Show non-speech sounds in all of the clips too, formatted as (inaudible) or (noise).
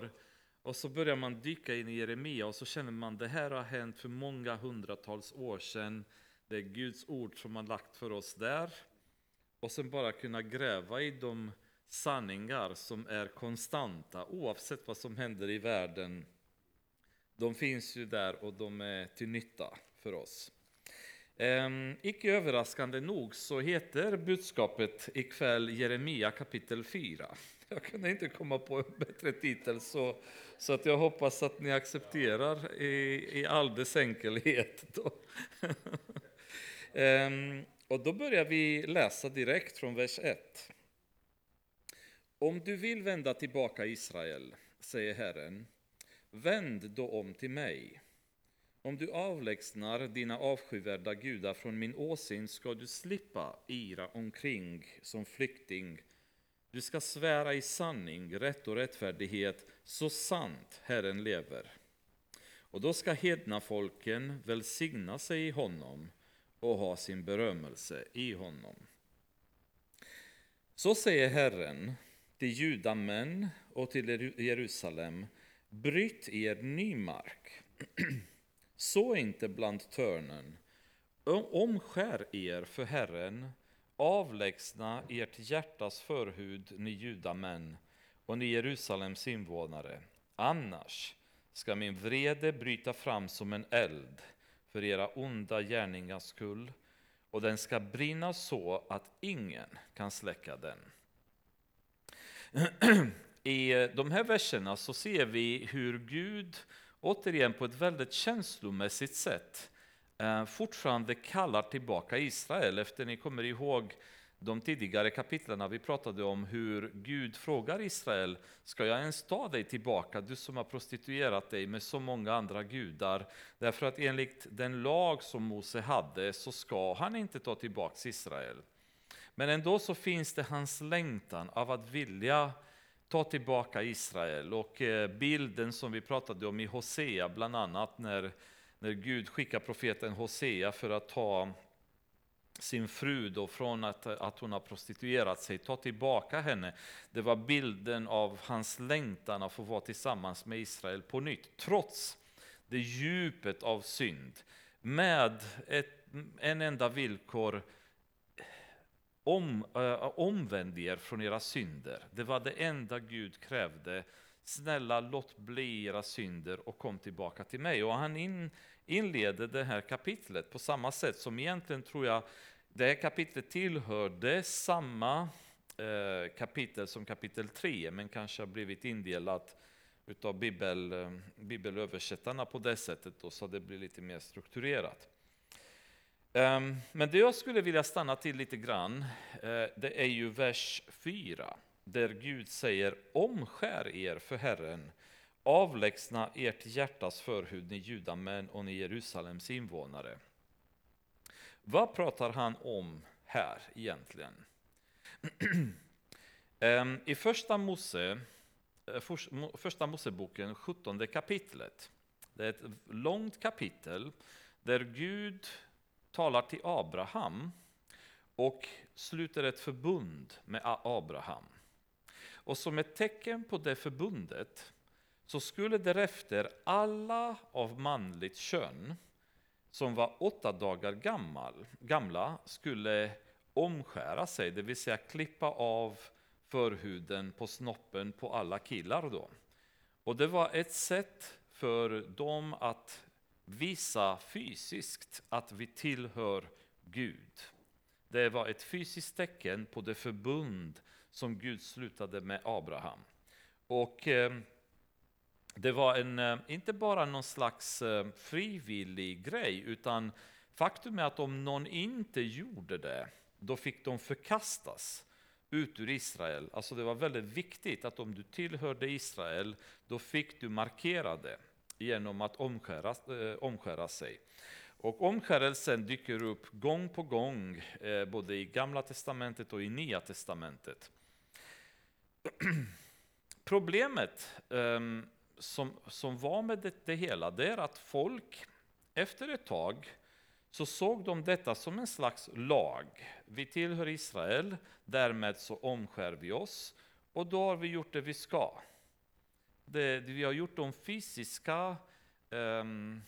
år. Och så börjar man dyka in i Jeremia och så känner man det här har hänt för många hundratals år sedan. Det är Guds ord som har lagt för oss där. Och sen bara kunna gräva i de sanningar som är konstanta oavsett vad som händer i världen. De finns ju där och de är till nytta för oss. Ehm, icke överraskande nog så heter budskapet ikväll Jeremia kapitel 4. (laughs) Jag kunde inte komma på en bättre titel så, så att jag hoppas att ni accepterar i, i all dess enkelhet. Då. (laughs) ehm, och då börjar vi läsa direkt från vers 1. Om du vill vända tillbaka Israel, säger Herren, vänd då om till mig. Om du avlägsnar dina avskyvärda gudar från min åsyn ska du slippa ira omkring som flykting. Du ska svära i sanning, rätt och rättfärdighet, så sant Herren lever. Och då ska hedna folken välsigna sig i honom och ha sin berömmelse i honom. Så säger Herren till judamän och till Jerusalem, bryt er ny mark. (clears throat) Så inte bland törnen. Omskär er för Herren, avlägsna ert hjärtas förhud, ni judamän och ni Jerusalems invånare. Annars ska min vrede bryta fram som en eld för era onda gärningars skull, och den ska brinna så att ingen kan släcka den. (clears throat) I de här verserna så ser vi hur Gud återigen på ett väldigt känslomässigt sätt Eh, fortfarande kallar tillbaka Israel. Efter ni kommer ihåg de tidigare kapitlerna vi pratade om hur Gud frågar Israel, ska jag ens ta dig tillbaka, du som har prostituerat dig med så många andra gudar? Därför att enligt den lag som Mose hade så ska han inte ta tillbaka Israel. Men ändå så finns det hans längtan av att vilja ta tillbaka Israel. Och eh, bilden som vi pratade om i Hosea, bland annat när, när Gud skickar profeten Hosea för att ta sin fru då från att, att hon har prostituerat sig, ta tillbaka henne. Det var bilden av hans längtan att få vara tillsammans med Israel på nytt, trots det djupet av synd. Med ett, en enda villkor, om, äh, omvänd er från era synder. Det var det enda Gud krävde. Snälla låt bli era synder och kom tillbaka till mig. Och han in, inleder det här kapitlet på samma sätt som egentligen tror jag det här kapitlet tillhörde samma eh, kapitel som kapitel 3 men kanske har blivit indelat utav bibel, eh, bibelöversättarna på det sättet då, så det blir lite mer strukturerat. Ehm, men det jag skulle vilja stanna till lite grann, eh, det är ju vers 4, där Gud säger omskär er för Herren, avlägsna ert hjärtas förhud, ni judamän och ni Jerusalems invånare. Vad pratar han om här egentligen? (clears throat) Ehm, I första, Mose, eh, första Moseboken, 17 kapitlet, det är ett långt kapitel där Gud talar till Abraham och sluter ett förbund med Abraham. Och som ett tecken på det förbundet så skulle därefter alla av manligt kön som var åtta dagar gammal, gamla skulle omskära sig, det vill säga klippa av förhuden på snoppen på alla killar. Då. Och det var ett sätt för dem att visa fysiskt att vi tillhör Gud. Det var ett fysiskt tecken på det förbund som Gud slutade med Abraham. Och eh, det var en, eh, inte bara någon slags eh, frivillig grej, utan faktum är att om någon inte gjorde det, då fick de förkastas ut ur Israel. Alltså det var väldigt viktigt att om du tillhörde Israel, då fick du markera det genom att omskära, eh, omskära sig. Och omskärelsen dyker upp gång på gång, eh, både i Gamla Testamentet och i Nya Testamentet. (clears throat) Problemet um, som, som var med det, det hela, det är att folk efter ett tag så såg de detta som en slags lag. Vi tillhör Israel, därmed så omskär vi oss och då har vi gjort det vi ska. det, vi har gjort de fysiska um,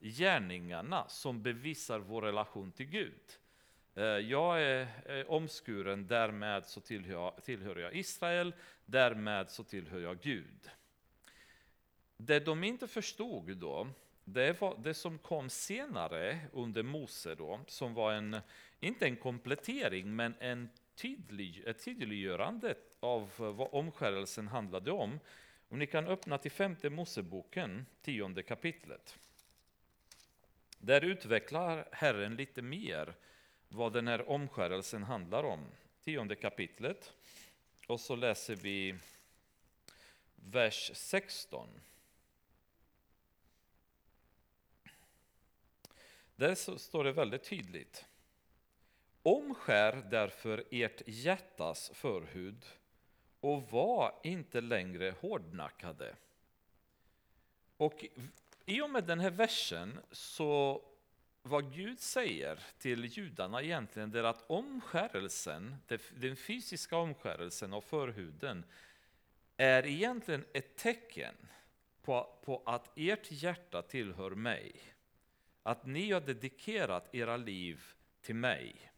gärningarna som bevisar vår relation till Gud. Eh, jag är, eh, omskuren, därmed så tillhör, tillhör jag Israel, därmed så tillhör jag Gud. Det de inte förstod då, det var det som kom senare under Mose då, som var en, inte en komplettering, men en tydlig, ett tydliggörande av vad omskärelsen handlade om. Om ni kan öppna till femte Moseboken, tionde kapitlet. Där utvecklar Herren lite mer vad den här omskärelsen handlar om. Tionde kapitlet. Och så läser vi vers 16. Där står det väldigt tydligt. Omskär därför ert hjärtas förhud och var inte längre hårdnackade. Och i och med den här versen så vad Gud säger till judarna egentligen är att omskärelsen, den fysiska omskärelsen av förhuden, är egentligen ett tecken på, på att ert hjärta tillhör mig. Att ni har dedikerat era liv till mig.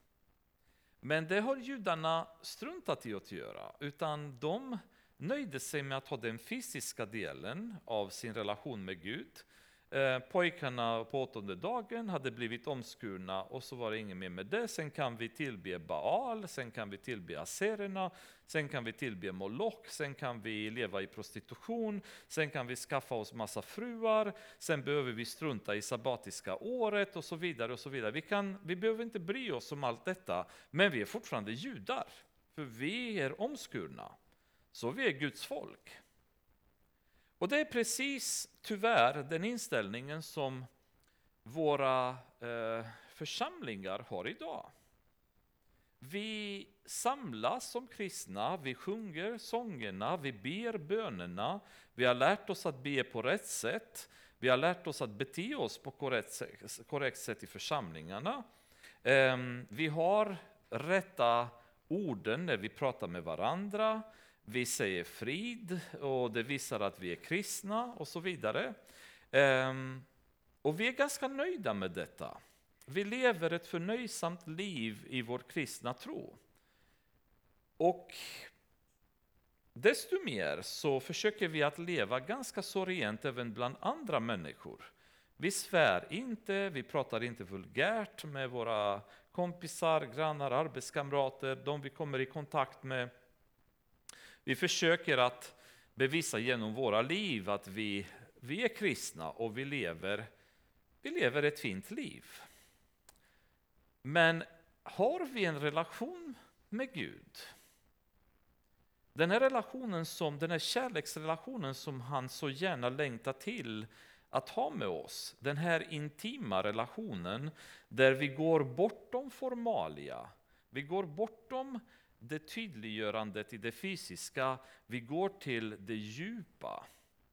Men det har judarna struntat i att göra, utan de nöjde sig med att ha den fysiska delen av sin relation med Gud. Eh, pojkarna på åttonde dagen hade blivit omskurna och så var det inget mer med det. Sen kan vi tillbe Baal, sen kan vi tillbe Asererna, sen kan vi tillbe Moloch, sen kan vi leva i prostitution, sen kan vi skaffa oss massa fruar, sen behöver vi strunta i sabbatiska året och så vidare. och så vidare. Vi, kan, vi behöver inte bry oss om allt detta, men vi är fortfarande judar, för vi är omskurna. Så vi är Guds folk. Och det är precis, tyvärr, den inställningen som våra eh, församlingar har idag. Vi samlas som kristna, vi sjunger sångerna, vi ber bönerna, vi har lärt oss att be på rätt sätt, vi har lärt oss att bete oss på korrekt, korrekt sätt i församlingarna. Eh, vi har rätta orden när vi pratar med varandra, vi säger frid och det visar att vi är kristna och så vidare. Ehm, och vi är ganska nöjda med detta. Vi lever ett förnöjsamt liv i vår kristna tro. Och desto mer så försöker vi att leva ganska så rent även bland andra människor. Vi svär inte, vi pratar inte vulgärt med våra kompisar, grannar, arbetskamrater, de vi kommer i kontakt med. Vi försöker att bevisa genom våra liv att vi, vi är kristna och vi lever, vi lever ett fint liv. Men har vi en relation med Gud? Den här relationen som, den här kärleksrelationen som han så gärna längtar till att ha med oss, den här intima relationen där vi går bortom formalia, vi går bortom det tydliggörandet i det fysiska, vi går till det djupa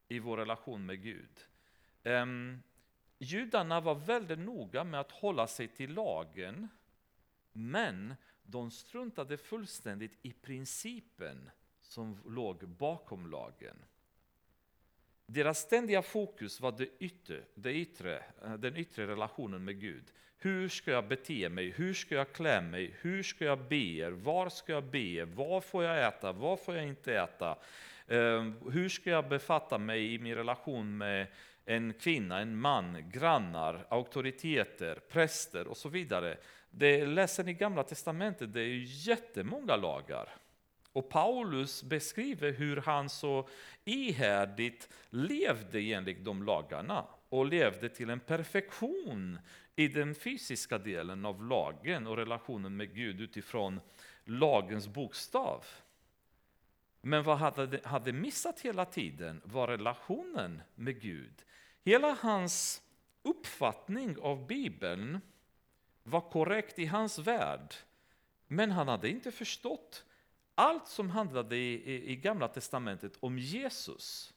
i vår relation med Gud. Um, judarna var väldigt noga med att hålla sig till lagen, men de struntade fullständigt i principen som låg bakom lagen. Deras ständiga fokus var det yttre, det yttre, eh, den yttre relationen med Gud. Hur ska jag bete mig? Hur ska jag klä mig? Hur ska jag be? Var ska jag be? Vad får jag äta? Vad får jag inte äta? Eh, hur ska jag befatta mig i min relation med en kvinna, en man, grannar, auktoriteter, präster och så vidare? Det läser ni i Gamla Testamentet, det är jättemånga lagar. Och Paulus beskriver hur han så ihärdigt levde enligt de lagarna och levde till en perfektion i den fysiska delen av lagen och relationen med Gud utifrån lagens bokstav. Men vad hade, hade missat hela tiden var relationen med Gud. Hela hans uppfattning av Bibeln var korrekt i hans värld, men han hade inte förstått allt som handlade i, i, i Gamla Testamentet om Jesus.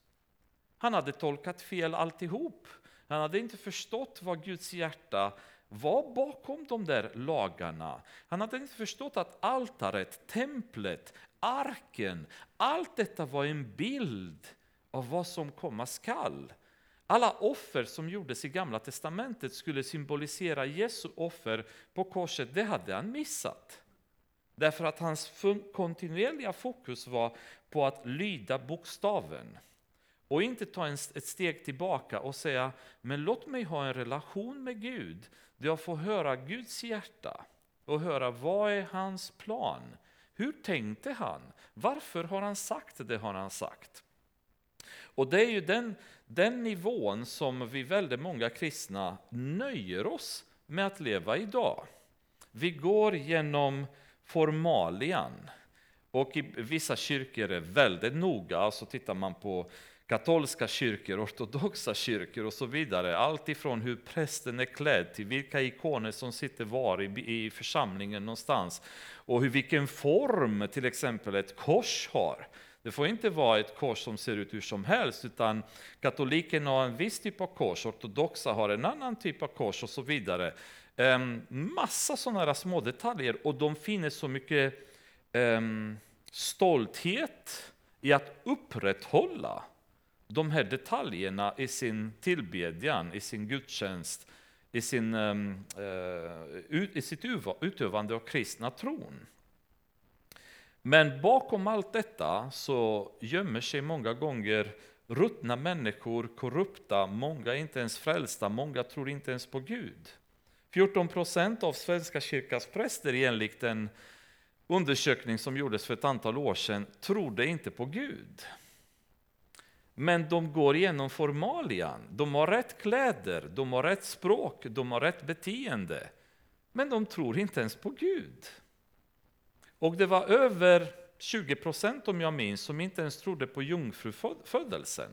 Han hade tolkat fel alltihop. Han hade inte förstått vad Guds hjärta var bakom de där lagarna. Han hade inte förstått att altaret, templet, arken, allt detta var en bild av vad som komma skall. Alla offer som gjordes i Gamla testamentet skulle symbolisera Jesu offer på korset, det hade han missat. Därför att hans kontinuerliga fokus var på att lyda bokstaven. Och inte ta ett steg tillbaka och säga, men låt mig ha en relation med Gud, där jag får höra Guds hjärta och höra vad är hans plan? Hur tänkte han? Varför har han sagt det har han sagt? Och det är ju den, den nivån som vi väldigt många kristna nöjer oss med att leva idag. Vi går genom formalian. Och i vissa kyrkor är det väldigt noga, alltså tittar man på katolska kyrkor, ortodoxa kyrkor och så vidare. Allt ifrån hur prästen är klädd till vilka ikoner som sitter var i, i församlingen någonstans. Och hur, vilken form till exempel ett kors har. Det får inte vara ett kors som ser ut hur som helst, utan katolikerna har en viss typ av kors, ortodoxa har en annan typ av kors och så vidare. Um, massa sådana här små detaljer och de finner så mycket um, stolthet i att upprätthålla de här detaljerna i sin tillbedjan, i sin gudstjänst, i, sin, ehm, eh, i sitt utövande av kristna tron. Men bakom allt detta så gömmer sig många gånger ruttna människor, korrupta, många inte ens frälsta, många tror inte ens på Gud. 14 procent av Svenska kyrkans präster enligt en undersökning som gjordes för ett antal år sedan trodde inte på Gud. Men de går igenom formalian, de har rätt kläder, de har rätt språk, de har rätt beteende. Men de tror inte ens på Gud. Och det var över 20 procent om jag minns som inte ens trodde på jungfrufödelsen.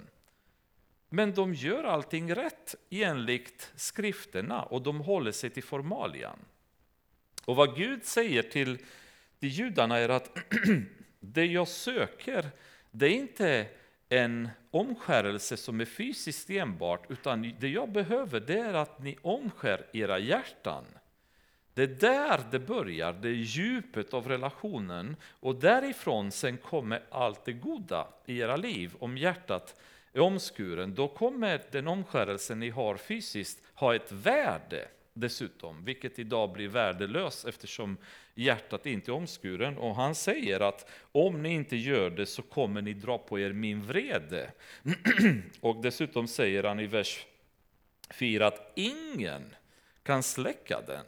Men de gör allting rätt enligt skrifterna och de håller sig till formalian. Och vad Gud säger till, till judarna är att (clears throat) det jag söker, det är inte en omskärelse som är fysiskt enbart, utan det jag behöver det är att ni omskär era hjärtan. Det är där det börjar, det är djupet av relationen och därifrån sen kommer allt det goda i era liv. Om hjärtat är omskuren, då kommer den omskärelse ni har fysiskt ha ett värde dessutom, vilket idag blir värdelöst eftersom hjärtat inte är omskuren. Och han säger att om ni inte gör det så kommer ni dra på er min vrede. (clears throat) och dessutom säger han i vers 4 att ingen kan släcka den.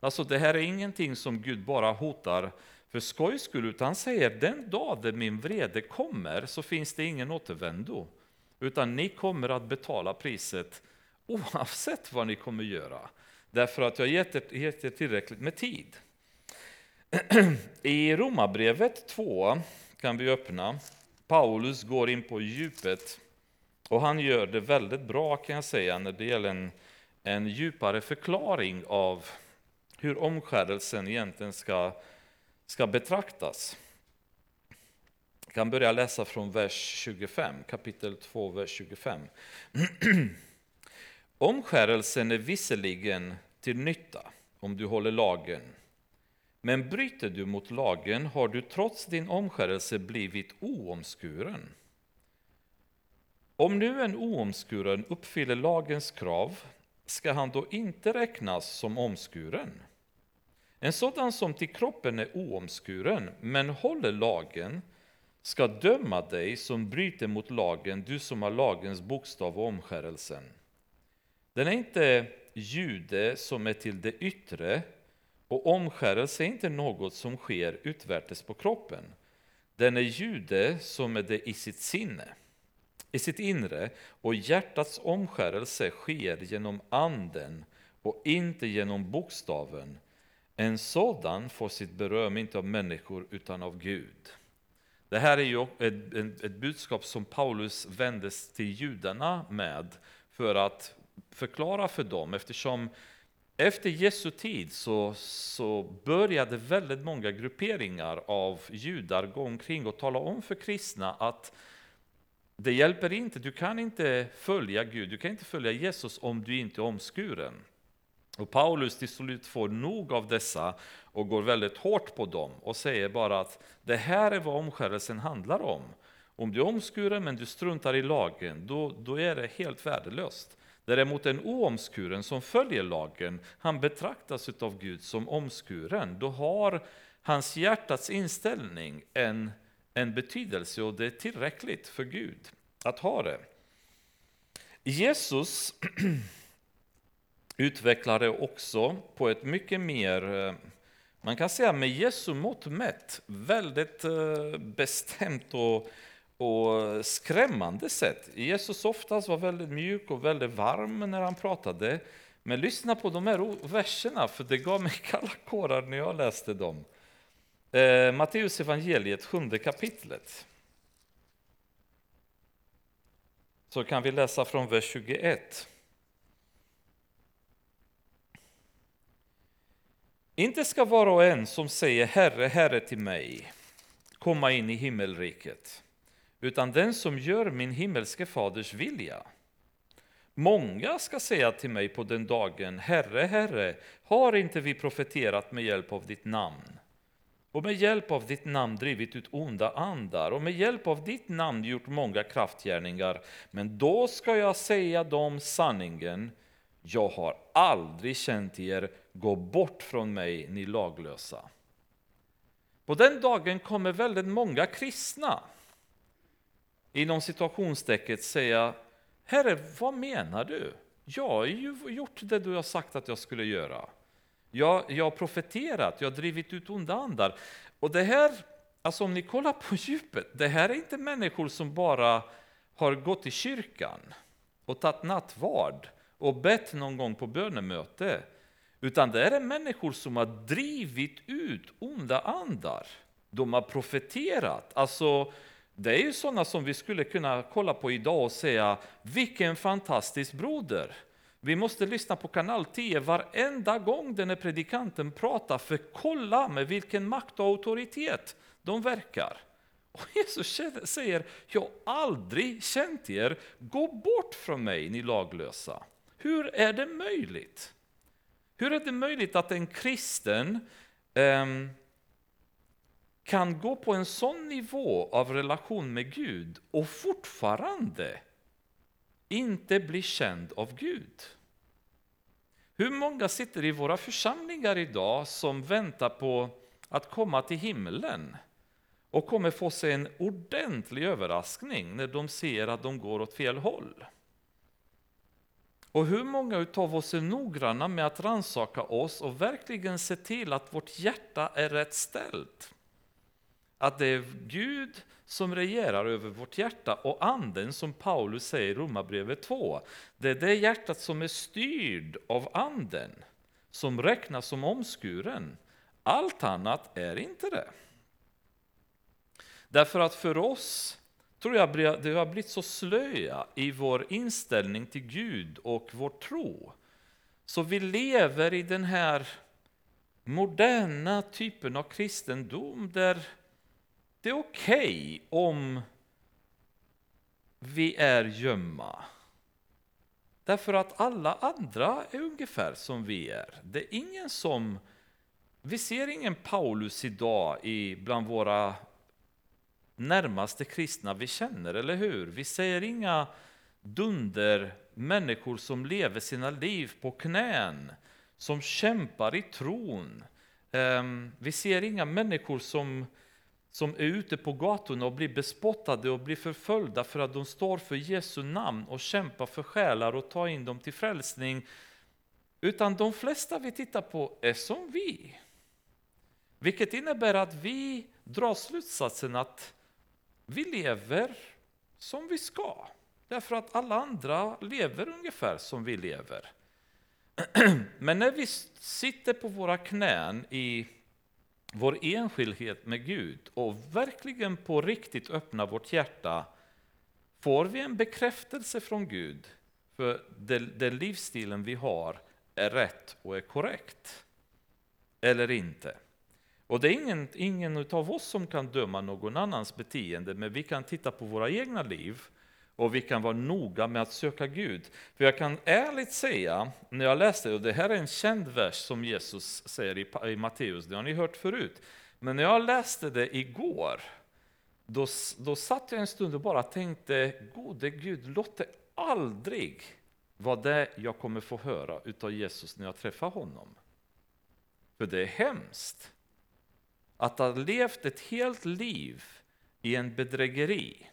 Alltså det här är ingenting som Gud bara hotar för skojs skull, utan han säger den dag min vrede kommer så finns det ingen återvändo. Utan ni kommer att betala priset oavsett vad ni kommer göra. Därför att jag gett er, gett er tillräckligt med tid. (clears throat) I Romarbrevet 2 kan vi öppna. Paulus går in på djupet och han gör det väldigt bra kan jag säga när det gäller en, en djupare förklaring av hur omskärelsen egentligen ska, ska betraktas. Jag kan börja läsa från vers 25, kapitel 2, vers 25. (clears throat) Omskärelsen är visserligen till nytta om du håller lagen. Men bryter du mot lagen har du trots din omskärelse blivit oomskuren. Om nu en oomskuren uppfyller lagens krav ska han då inte räknas som omskuren? En sådan som till kroppen är oomskuren men håller lagen ska döma dig som bryter mot lagen, du som har lagens bokstav och omskärelsen. Den är inte jude som är till det yttre och omskärelse är inte något som sker utvärtes på kroppen. Den är jude som är det i sitt sinne, i sitt inre och hjärtats omskärelse sker genom anden och inte genom bokstaven. En sådan får sitt beröm inte av människor utan av Gud. Det här är ju ett, ett budskap som Paulus vändes till judarna med för att förklara för dem eftersom efter Jesu tid så, så började väldigt många grupperingar av judar gå omkring och tala om för kristna att det hjälper inte, du kan inte följa Gud, du kan inte följa Jesus om du inte är omskuren. Och Paulus till slut får nog av dessa och går väldigt hårt på dem och säger bara att det här är vad omskärelsen handlar om. Om du är omskuren men du struntar i lagen, då, då är det helt värdelöst. Däremot en oomskuren som följer lagen, han betraktas av Gud som omskuren. Då har hans hjärtats inställning en, en betydelse och det är tillräckligt för Gud att ha det. Jesus (clears throat) utvecklade också på ett mycket mer, eh, man kan säga med Jesu mått mätt, väldigt eh, bestämt och, och skrämmande sätt. Jesus oftast var väldigt mjuk och väldigt varm när han pratade. Men lyssna på de här verserna, för det gav mig (laughs) kalla kårar när jag läste dem. Eh, Matteus evangeliet, sjunde kapitlet. Så kan vi läsa från vers 21. Inte ska var och en som säger Herre, Herre till mig komma in i himmelriket, utan den som gör min himmelske faders vilja. Många ska säga till mig på den dagen, Herre, Herre, har inte vi profeterat med hjälp av ditt namn? och med hjälp av ditt namn drivit ut onda andar och med hjälp av ditt namn gjort många kraftgärningar. Men då ska jag säga dem sanningen, jag har aldrig känt er, gå bort från mig, ni laglösa. På den dagen kommer väldigt många kristna inom situationstecket säga Herre, vad menar du? Jag har ju gjort det du har sagt att jag skulle göra. Jag, jag har profeterat, jag har drivit ut onda andar. Och det här, alltså om ni kollar på djupet, det här är inte människor som bara har gått i kyrkan och tagit nattvard och bett någon gång på bönemöte. Utan det är människor som har drivit ut onda andar. De har profeterat. Alltså, det är ju sådana som vi skulle kunna kolla på idag och säga, vilken fantastisk broder. Vi måste lyssna på kanal 10 varenda gång den här predikanten pratar, för kolla med vilken makt och auktoritet de verkar. Och Jesus säger, jag har aldrig känt er, gå bort från mig ni laglösa. Hur är det möjligt? Hur är det möjligt att en kristen eh, kan gå på en sån nivå av relation med Gud och fortfarande inte bli känd av Gud. Hur många sitter i våra församlingar idag som väntar på att komma till himlen och kommer få sig en ordentlig överraskning när de ser att de går åt fel håll? Och hur många av oss är noggranna med att ransaka oss och verkligen se till att vårt hjärta är rätt ställt? Att det är Gud som regerar över vårt hjärta och anden som Paulus säger i Romarbrevet 2. Det är det hjärtat som är styrd av anden, som räknas som omskuren. Allt annat är inte det. Därför att för oss tror jag det har blivit så slöja i vår inställning till Gud och vår tro. Så vi lever i den här moderna typen av kristendom där det är okej okay om vi är gömma. Därför att alla andra är ungefär som vi är. Det är ingen som... Vi ser ingen Paulus idag i, bland våra närmaste kristna vi känner, eller hur? Vi ser inga dunder människor som lever sina liv på knän, som kämpar i tron. Ehm, vi ser inga människor som som är ute på gatorna och blir bespottade och blir förföljda för att de står för Jesu namn och kämpar för själar och tar in dem till frälsning. Utan de flesta vi tittar på är som vi. Vilket innebär att vi drar slutsatsen att vi lever som vi ska. Därför att alla andra lever ungefär som vi lever. (clears throat) Men när vi sitter på våra knän i vår enskildhet med Gud och verkligen på riktigt öppna vårt hjärta får vi en bekräftelse från Gud för den, den livsstilen vi har är rätt och är korrekt. Eller inte. Och det är ingen, ingen av oss som kan döma någon annans beteende, men vi kan titta på våra egna liv och vi kan vara noga med att söka Gud. För jag kan ärligt säga, när jag läste, och det här är en känd vers som Jesus säger i, i Matteus, det har ni hört förut. Men när jag läste det igår, då, då satt jag en stund och bara tänkte, gode Gud, låt det aldrig vara det jag kommer få höra utav Jesus när jag träffar honom. För det är hemskt att ha levt ett helt liv i en bedrägeri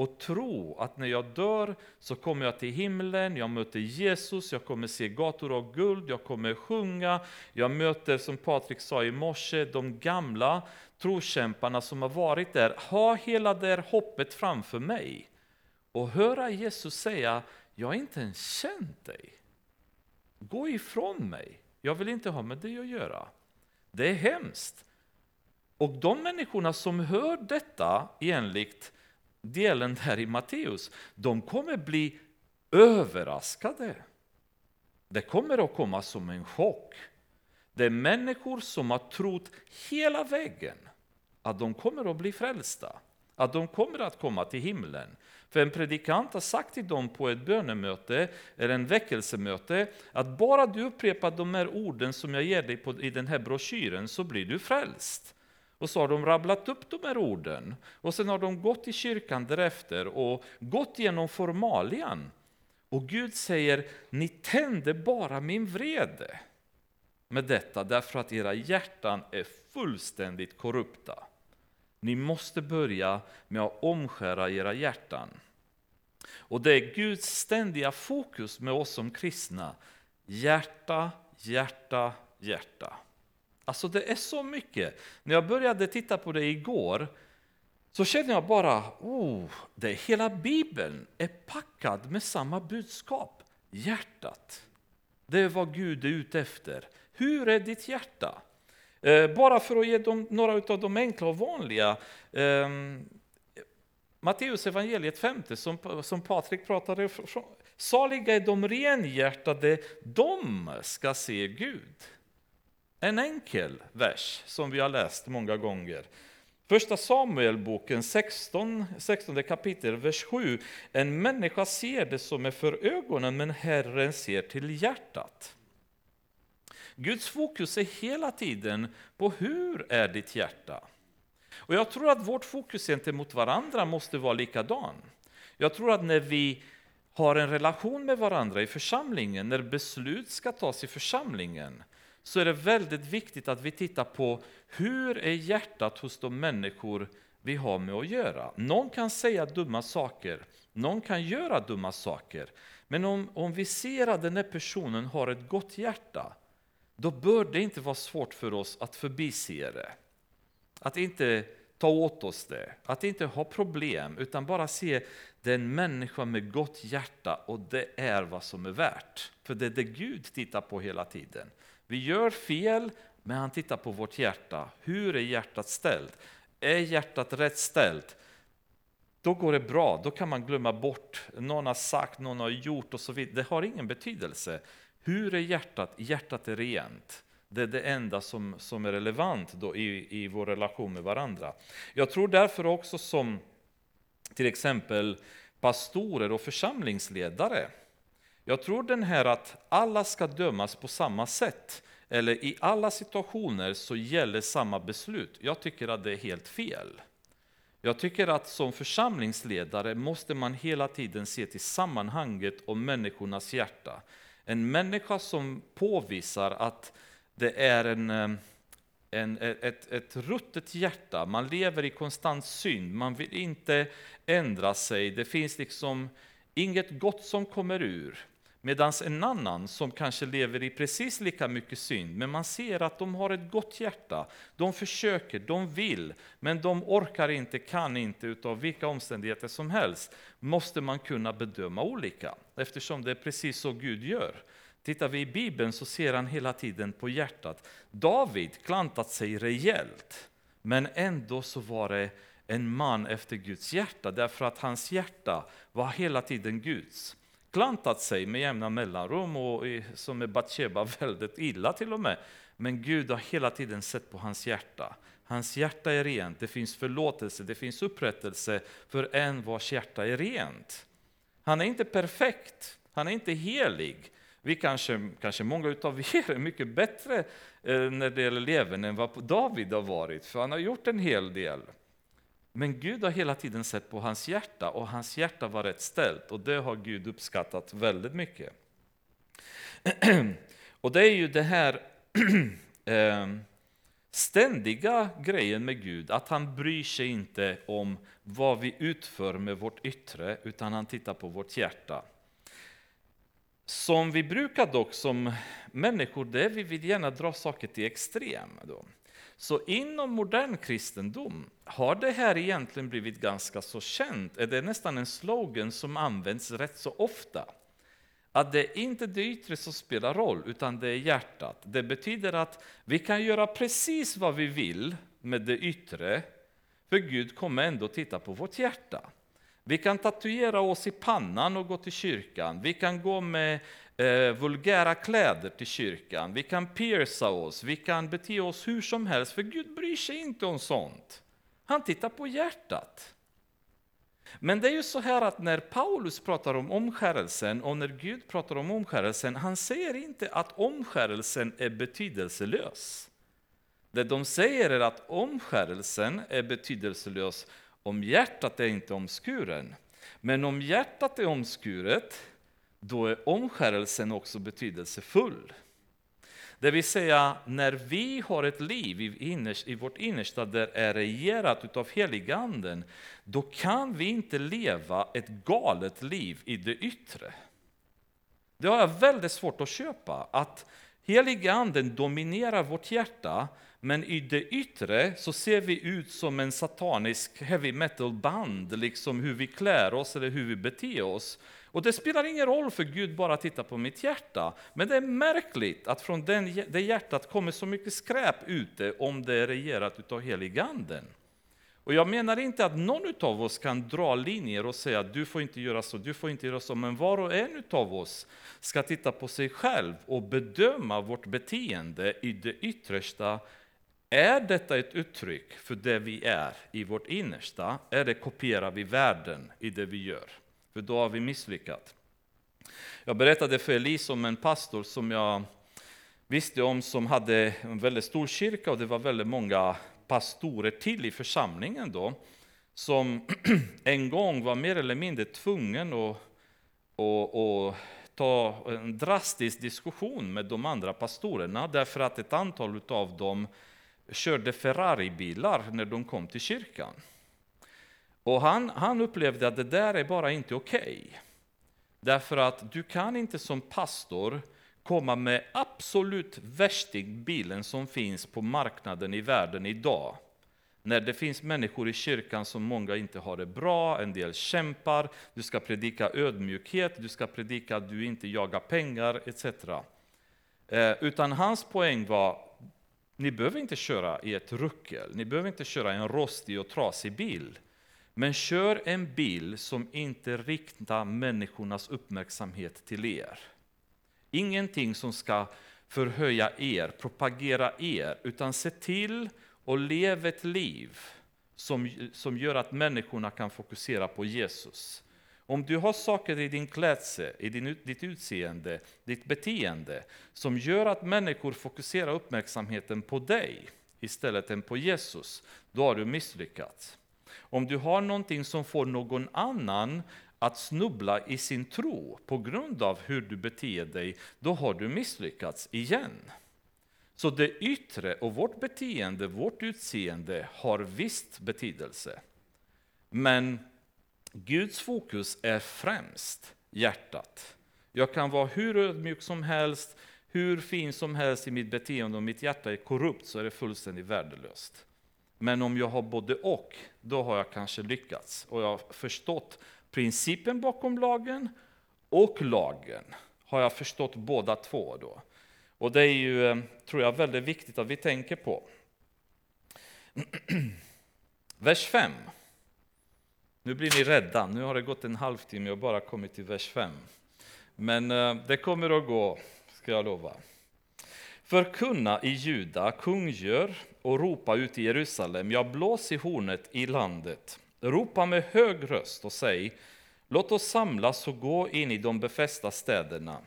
och tro att när jag dör så kommer jag till himlen, jag möter Jesus, jag kommer se gator av guld, jag kommer sjunga, jag möter som Patrik sa i morse, de gamla troskämparna som har varit där, ha hela det hoppet framför mig och höra Jesus säga, jag har inte ens känt dig. Gå ifrån mig, jag vill inte ha med dig att göra. Det är hemskt. Och de människorna som hör detta enligt delen där i Matteus, de kommer bli överraskade. Det kommer att komma som en chock. Det är människor som har trott hela vägen att de kommer att bli frälsta, att de kommer att komma till himlen. För en predikant har sagt till dem på ett bönemöte eller en väckelsemöte att bara du upprepar de här orden som jag ger dig på, i den här broschyren så blir du frälst. Och så har de rabblat upp de här orden. Och sen har de gått i kyrkan därefter och gått igenom formalian. Och Gud säger, ni tände bara min vrede med detta därför att era hjärtan är fullständigt korrupta. Ni måste börja med att omskära era hjärtan. Och det är Guds ständiga fokus med oss som kristna. Hjärta, hjärta, hjärta. Alltså det är så mycket. När jag började titta på det igår så kände jag bara, oh, det hela Bibeln är packad med samma budskap. Hjärtat. Det är vad Gud är ute efter. Hur är ditt hjärta? Eh, bara för att ge dem några av de enkla och vanliga. Eh, Matteus evangeliet 50 som, som Patrik pratade om. Saliga är de renhjärtade, de ska se Gud. En enkel vers som vi har läst många gånger. Första Samuelboken 16, 16 kapitel, vers 7. En människa ser det som är för ögonen, men Herren ser till hjärtat. Guds fokus är hela tiden på hur är ditt hjärta? Och jag tror att vårt fokus gentemot varandra måste vara likadan. Jag tror att när vi har en relation med varandra i församlingen, när beslut ska tas i församlingen, så är det väldigt viktigt att vi tittar på hur är hjärtat hos de människor vi har med att göra. Någon kan säga dumma saker, någon kan göra dumma saker. Men om, om vi ser att den här personen har ett gott hjärta, då bör det inte vara svårt för oss att förbise det. Att inte ta åt oss det, att inte ha problem, utan bara se den människa med gott hjärta och det är vad som är värt. För det är det Gud tittar på hela tiden. Vi gör fel, men han tittar på vårt hjärta. Hur är hjärtat ställt? Är hjärtat rätt ställt? Då går det bra, då kan man glömma bort, någon har sagt, någon har gjort och så vidare. Det har ingen betydelse. Hur är hjärtat? Hjärtat är rent. Det är det enda som, som är relevant då i, i vår relation med varandra. Jag tror därför också som till exempel pastorer och församlingsledare jag tror den här att alla ska dömas på samma sätt, eller i alla situationer så gäller samma beslut. Jag tycker att det är helt fel. Jag tycker att som församlingsledare måste man hela tiden se till sammanhanget och människornas hjärta. En människa som påvisar att det är en, eh, en, eh, ett, ett ruttet hjärta, man lever i konstant synd, man vill inte ändra sig, det finns liksom inget gott som kommer ur. Medan en annan som kanske lever i precis lika mycket synd, men man ser att de har ett gott hjärta, de försöker, de vill, men de orkar inte, kan inte utav vilka omständigheter som helst, måste man kunna bedöma olika, eftersom det är precis så Gud gör. Tittar vi i Bibeln så ser han hela tiden på hjärtat. David klantat sig rejält, men ändå så var det en man efter Guds hjärta, därför att hans hjärta var hela tiden Guds klantat sig med jämna mellanrum och som med Batsheba (laughs) väldigt illa till och med. Men Gud har hela tiden sett på hans hjärta. Hans hjärta är rent, det finns förlåtelse, det finns upprättelse för en vars hjärta är rent. Han är inte perfekt, han är inte helig. Vi kanske, kanske många av (laughs) er är mycket bättre eh, när det gäller leven än vad David har varit, för han har gjort en hel del. Men Gud har hela tiden sett på hans hjärta och hans hjärta var rätt ställt och det har Gud uppskattat väldigt mycket. (clears throat) Och det är ju det här (clears throat) eh, ständiga grejen med Gud, att han bryr sig inte om vad vi utför med vårt yttre, utan han tittar på vårt hjärta. Som vi brukar dock som människor, det vi vill gärna dra saker till extrem. Då. Så inom modern kristendom har det här egentligen blivit ganska så känt. Det är nästan en slogan som används rätt så ofta. Att det är inte det yttre som spelar roll, utan det är hjärtat. Det betyder att vi kan göra precis vad vi vill med det yttre, för Gud kommer ändå titta på vårt hjärta. Vi kan tatuera oss i pannan och gå till kyrkan. Vi kan gå med eh, vulgära kläder till kyrkan. Vi kan pierca oss. Vi kan bete oss hur som helst, för Gud bryr sig inte om sånt. Han tittar på hjärtat. Men det är ju så här att när Paulus pratar om omskärelsen och när Gud pratar om omskärelsen, han säger inte att omskärelsen är betydelselös. Det de säger är att omskärelsen är betydelselös om hjärtat är inte omskuren. Men om hjärtat är omskuret, då är omskärelsen också betydelsefull. Det vill säga, när vi har ett liv i, innerst, i vårt innersta där är regerat av heliganden, då kan vi inte leva ett galet liv i det yttre. Det har jag väldigt svårt att köpa, att heliganden dominerar vårt hjärta, men i det yttre så ser vi ut som en satanisk heavy metal band, liksom hur vi klär oss eller hur vi beter oss. Och det spelar ingen roll för Gud bara tittar på mitt hjärta. Men det är märkligt att från den, det hjärtat kommer så mycket skräp ute om det är regerat av heliganden. Och jag menar inte att någon av oss kan dra linjer och säga att du får inte göra så, du får inte göra så, men var och en av oss ska titta på sig själv och bedöma vårt beteende i det yttersta. Är detta ett uttryck för det vi är i vårt innersta? Eller kopierar vi världen i det vi gör? för då har vi misslyckats. Jag berättade för Elise om en pastor som jag visste om som hade en väldigt stor kyrka och det var väldigt många pastorer till i församlingen då som (clears throat) en gång var mer eller mindre tvungen att, att, att ta en drastisk diskussion med de andra pastorerna därför att ett antal av dem körde Ferrari-bilar när de kom till kyrkan. Och han, han upplevde att det där är bara inte okej. Okay. Därför att du kan inte som pastor komma med absolut värstig bilen som finns på marknaden i världen idag. När det finns människor i kyrkan som många inte har det bra, en del kämpar, du ska predika ödmjukhet, du ska predika att du inte jagar pengar etc. Eh, utan hans poäng var, ni behöver inte köra i ett ruckel, ni behöver inte köra i en rostig och trasig bil. Men kör en bil som inte riktar människornas uppmärksamhet till er. Ingenting som ska förhöja er, propagera er, utan se till och leva ett liv som, som gör att människorna kan fokusera på Jesus. Om du har saker i din klädsel, i din, ditt utseende, ditt beteende som gör att människor fokuserar uppmärksamheten på dig istället än på Jesus, då har du misslyckats. Om du har någonting som får någon annan att snubbla i sin tro på grund av hur du beter dig, då har du misslyckats igen. Så det yttre och vårt beteende, vårt utseende har visst betydelse. Men Guds fokus är främst hjärtat. Jag kan vara hur ödmjuk som helst, hur fin som helst i mitt beteende, om mitt hjärta är korrupt så är det fullständigt värdelöst. Men om jag har både och, då har jag kanske lyckats. Och jag har förstått principen bakom lagen och lagen. Har jag förstått båda två då. Och det är ju, eh, tror jag, väldigt viktigt att vi tänker på. (clears throat) Vers 5. Nu blir ni rädda, nu har det gått en halvtimme och bara kommit till vers 5. Men eh, det kommer att gå, ska jag lova. Förkunna i Juda, kungör och ropa ut i Jerusalem, ja blås i hornet i landet. Ropa med hög röst och säg, låt oss samlas och gå in i de befästa städerna.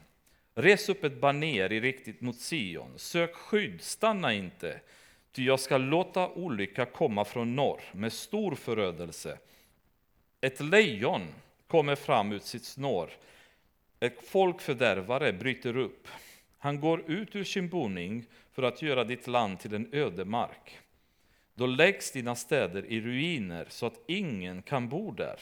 Res upp ett baner i riktigt mot Sion, sök skydd, stanna inte. Ty jag ska låta olycka komma från norr med stor förödelse. Ett lejon kommer fram ut sitt snår. Ett folkfördärvare bryter upp. Han går ut ur sin boning för att göra ditt land till en ödemark. Då läggs dina städer i ruiner så att ingen kan bo där.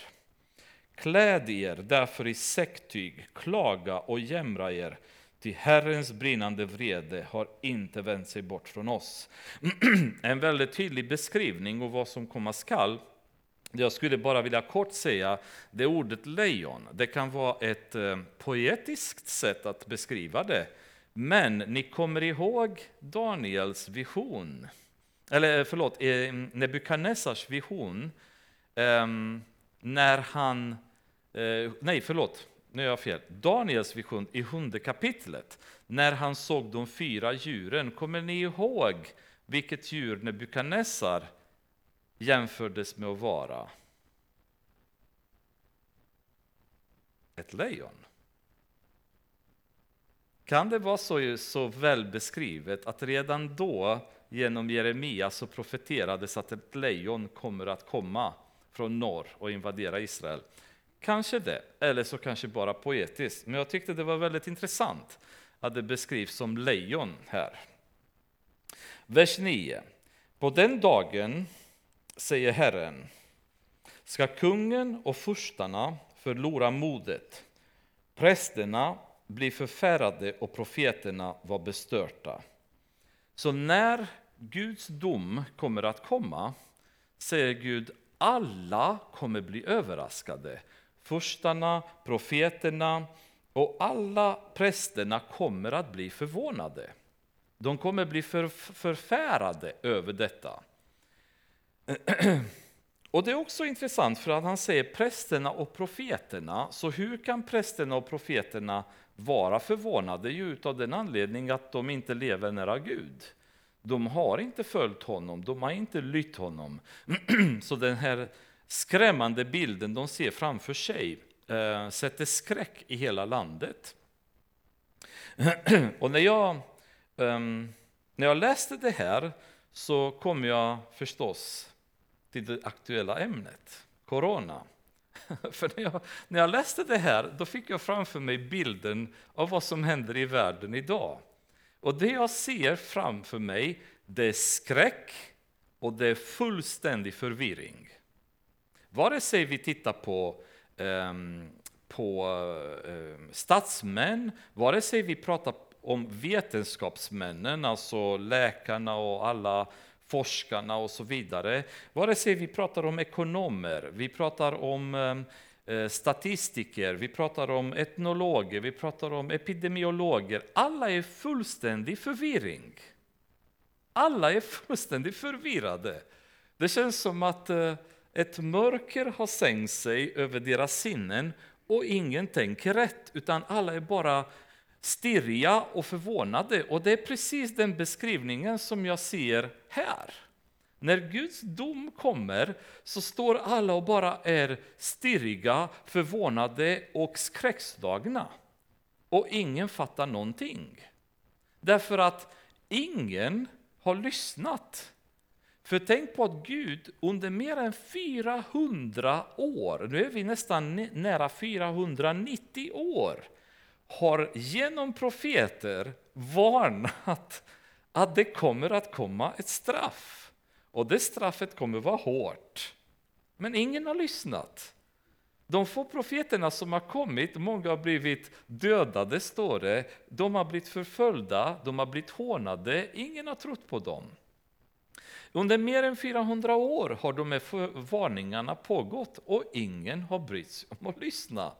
Kläd er därför i säcktyg, klaga och jämra er, ty Herrens brinnande vrede har inte vänt sig bort från oss. (clears throat) en väldigt tydlig beskrivning av vad som komma skall. Jag skulle bara vilja kort säga, det ordet lejon, det kan vara ett eh, poetiskt sätt att beskriva det. Men ni kommer ihåg Daniels vision, eller eh, förlåt, eh, Nebukadnessars vision, ehm, när han, nej förlåt, nu är jag fel, Daniels vision i sjunde kapitlet, när han såg de fyra djuren, kommer ni ihåg vilket djur Nebukadnessar jämfördes med att vara? Ett lejon. Kan det vara så, så väl beskrivet att redan då genom Jeremia så profeterades att ett lejon kommer att komma från norr och invadera Israel? Kanske det, eller så kanske bara poetiskt. Men jag tyckte det var väldigt intressant att det beskrivs som lejon här. Vers 9. På den dagen, säger Herren, ska kungen och furstarna förlora modet. Prästerna bli förfärade och profeterna var bestörta. Så när Guds dom kommer att komma, säger Gud, alla kommer bli överraskade. Furstarna, profeterna och alla prästerna kommer att bli förvånade. De kommer bli för, förfärade över detta. (clears throat) Och Det är också intressant för att han säger prästerna och profeterna. Så hur kan prästerna och profeterna vara förvånade? Ju av den anledningen att de inte lever nära Gud. De har inte följt honom, de har inte lytt honom. (clears throat) Så den här skrämmande bilden de ser framför sig eh, sätter skräck i hela landet. (clears throat) Och när jag, eh, när jag läste det här så kom jag förstås till det aktuella ämnet, corona. (laughs) För när jag, när jag läste det här då fick jag framför mig bilden av vad som händer i världen idag. Och det jag ser framför mig, det är skräck och det är fullständig förvirring. Vare sig vi tittar på, um, på um, statsmän, vare sig vi pratar om vetenskapsmännen, alltså läkarna och alla forskarna och så vidare. Vare sig vi pratar om ekonomer, vi pratar om eh, eh, statistiker, vi pratar om etnologer, vi pratar om epidemiologer. Alla är fullständig förvirring. Alla är fullständigt förvirrade. Det känns som att eh, ett mörker har sänkt sig över deras sinnen och ingen tänker rätt, utan alla är bara stirriga och förvånade. Och det är precis den beskrivningen som jag ser här. När Guds dom kommer så står alla och bara är stirriga, förvånade och skräckslagna. Och ingen fattar någonting. Därför att ingen har lyssnat. För tänk på att Gud under mer än 400 år, nu är vi nästan nära 490 år, har genom profeter varnat att det kommer att komma ett straff. Och det straffet kommer vara hårt. Men ingen har lyssnat. De få profeterna som har kommit, många har blivit dödade, står det. De har blivit förföljda, de har blivit hånade, ingen har trott på dem. Under mer än 400 år har de här varningarna pågått och ingen har brytt sig om att lyssna.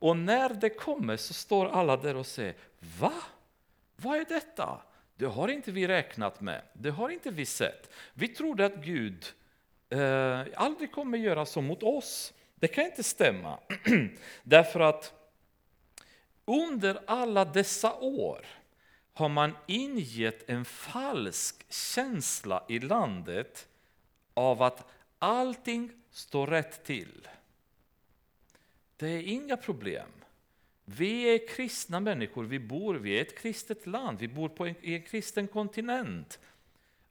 Och när det kommer så står alla där och säger Va? Vad är detta? Det har inte vi räknat med, det har inte vi sett. Vi trodde att Gud eh, aldrig kommer göra så mot oss. Det kan inte stämma. (clears throat) Därför att under alla dessa år har man ingett en falsk känsla i landet av att allting står rätt till. Det är inga problem. Vi är kristna människor, vi bor vi är ett kristet land, vi bor på en, i en kristen kontinent.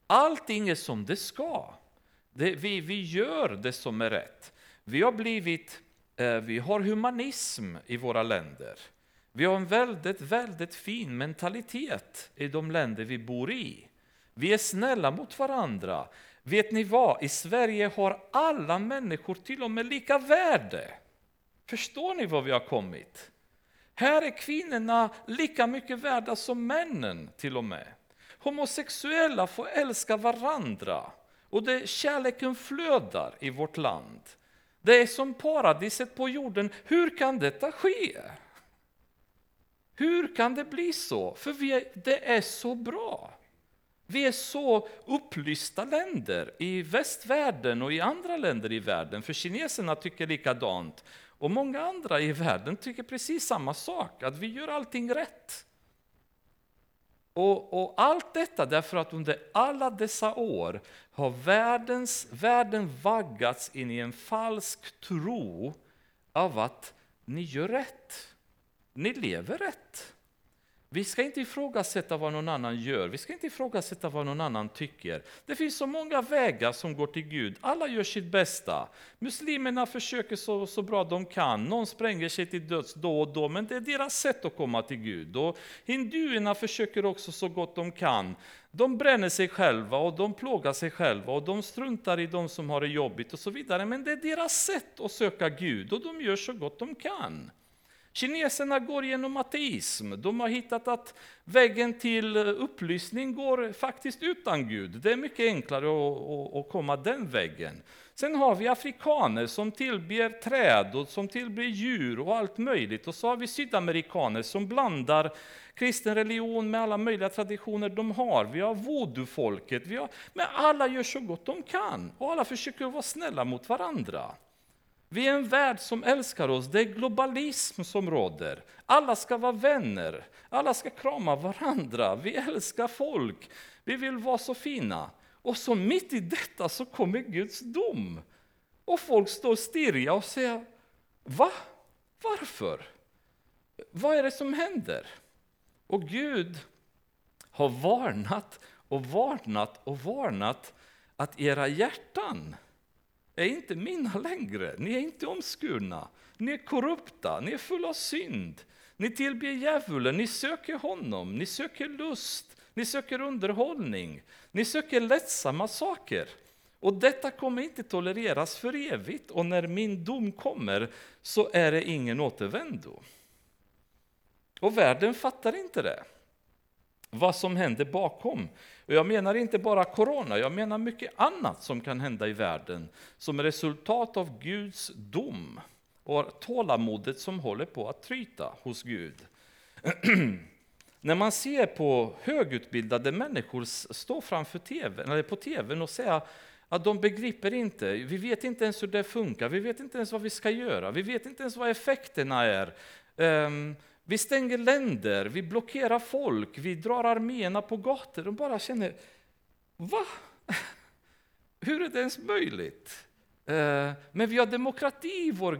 allting är som det ska. Det, vi, vi gör det som är rätt. Vi har blivit, eh, vi har humanism i våra länder. Vi har en väldigt, väldigt fin mentalitet i de länder vi bor i. Vi är snälla mot varandra. Vet ni vad? I Sverige har alla människor till och med lika värde. Förstår ni var vi har kommit? Här är kvinnorna lika mycket värda som männen till och med. Homosexuella får älska varandra och det, kärleken flödar i vårt land. Det är som paradiset på jorden. Hur kan detta ske? Hur kan det bli så? För vi, det är så bra. Vi är så upplysta länder i västvärlden och i andra länder i världen, för kineserna tycker likadant. Och många andra i världen tycker precis samma sak, att vi gör allting rätt. Och, och, allt detta därför att under alla dessa år har världens, världen vaggats in i en falsk tro av att ni gör rätt. Ni lever rätt. Vi ska inte ifrågasätta vad någon annan gör, vi ska inte ifrågasätta vad någon annan tycker. Det finns så många vägar som går till Gud, alla gör sitt bästa. Muslimerna försöker så, så bra de kan, någon spränger sig till döds då och då, men det är deras sätt att komma till Gud. Och hinduerna försöker också så gott de kan. De bränner sig själva och de plågar sig själva och de struntar i de som har det jobbigt och så vidare, men det är deras sätt att söka Gud och de gör så gott de kan. Kineserna går genom ateism. De har hittat att vägen till upplysning går faktiskt utan Gud. Det är mycket enklare att, komma den vägen. Sen har vi afrikaner som tillber träd och som tillber djur och allt möjligt. Och så har vi sydamerikaner som blandar kristen religion med alla möjliga traditioner de har. Vi har voodoo-folket. Men alla gör så gott de kan och alla försöker vara snälla mot varandra. Vi är en värld som älskar oss, det är globalism som råder. Alla ska vara vänner, alla ska krama varandra, vi älskar folk, vi vill vara så fina. Och så mitt i detta så kommer Guds dom. Och folk står stirriga och säger, va? Varför? Vad är det som händer? Och Gud har varnat och varnat och varnat att era hjärtan är inte mina längre. Ni är inte omskurna. Ni är korrupta, ni är fulla av synd. Ni tillber djävulen, ni söker honom, ni söker lust, ni söker underhållning, ni söker lättsamma saker. Och detta kommer inte tolereras för evigt, och när min dom kommer så är det ingen återvändo. Och världen fattar inte det vad som händer bakom. Och jag menar inte bara corona, jag menar mycket annat som kan hända i världen som resultat av Guds dom och tålamodet som håller på att tryta hos Gud. (clears throat) När man ser på högutbildade människor stå framför TV, eller på tv och säga att de begriper inte, vi vet inte ens hur det funkar, vi vet inte ens vad vi ska göra, vi vet inte ens vad effekterna är. Um, vi stänger länder, vi blockerar folk, vi drar arméerna på gator. De bara känner, va? (laughs) Hur är det ens möjligt? Eh, Men vi har demokrati i vår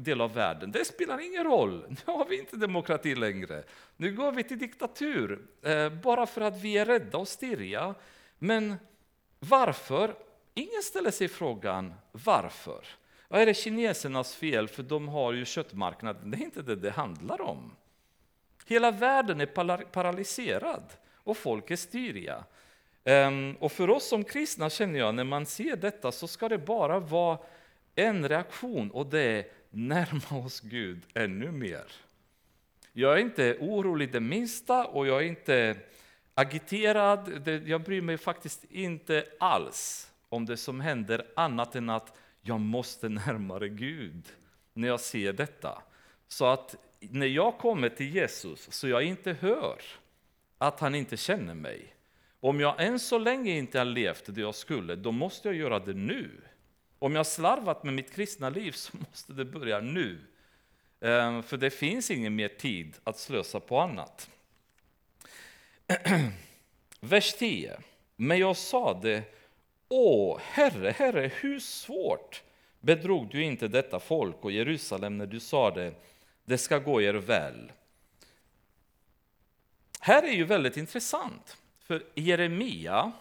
del av världen. Det spelar ingen roll. (laughs) Nu har vi inte demokrati längre. Nu går vi till diktatur, eh, bara för att vi är rädda och stirriga. Men varför? Ingen ställer sig frågan varför. Vad är det kinesernas fel, för de har ju köttmarknaden? Det är inte det det handlar om. Hela världen är paralyserad och folk är styriga. Ehm, och för oss som kristna känner jag, när man ser detta så ska det bara vara en reaktion och det är närma oss Gud ännu mer. Jag är inte orolig det minsta och jag är inte agiterad. Jag bryr mig faktiskt inte alls om det som händer annat än att jag måste (laughs) närmare Gud när jag ser detta. Så att när jag kommer till Jesus så jag inte hör att han inte känner mig. Om jag än så länge inte har levt det jag skulle, då måste jag göra det nu. Om jag har slarvat med mitt kristna liv så (laughs) måste det börja nu. Ehm, för det finns ingen mer tid att slösa på annat. (clears throat) Vers 10. Men jag sade Åh, Herre, Herre, hur svårt bedrog du inte detta folk och Jerusalem när du sade det ska gå er väl. Här är ju väldigt intressant, för Jeremia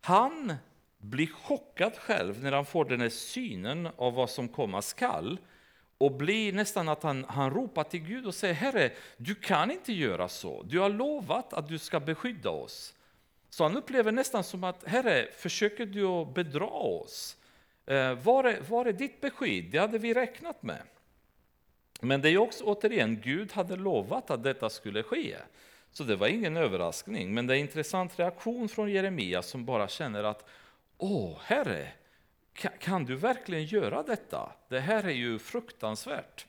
Han blir chockad själv när han får den här synen av vad som komma skall och blir nästan att han, han ropar till Gud och säger Herre, du kan inte göra så. Du har lovat att du ska beskydda oss. Så han upplever nästan som att Herre, försöker du bedra oss? Eh, var, är, var är ditt besked? Det hade vi räknat med. Men det är också återigen, Gud hade lovat att detta skulle ske. Så det var ingen överraskning. Men det är en intressant reaktion från Jeremia som bara känner att Åh, Herre, kan du verkligen göra detta? Det här är ju fruktansvärt.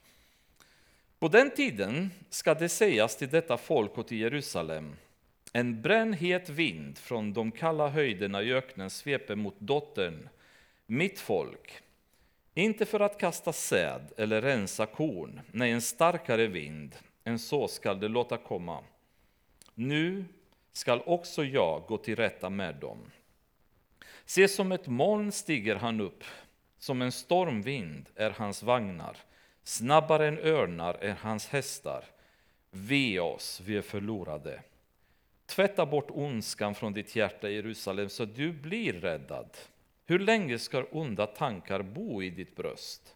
På den tiden ska det sägas till detta folk och till Jerusalem. En brännhet vind från de kalla höjderna i öknen sveper mot dottern, mitt folk. Inte för att kasta säd eller rensa korn, nej, en starkare vind än så skall det låta komma. Nu skall också jag gå till rätta med dem. Se, som ett moln stiger han upp, som en stormvind är hans vagnar, snabbare än örnar är hans hästar. Ve oss, vi är förlorade. Tvätta bort ondskan från ditt hjärta, Jerusalem, så du blir räddad. Hur länge ska onda tankar bo i ditt bröst?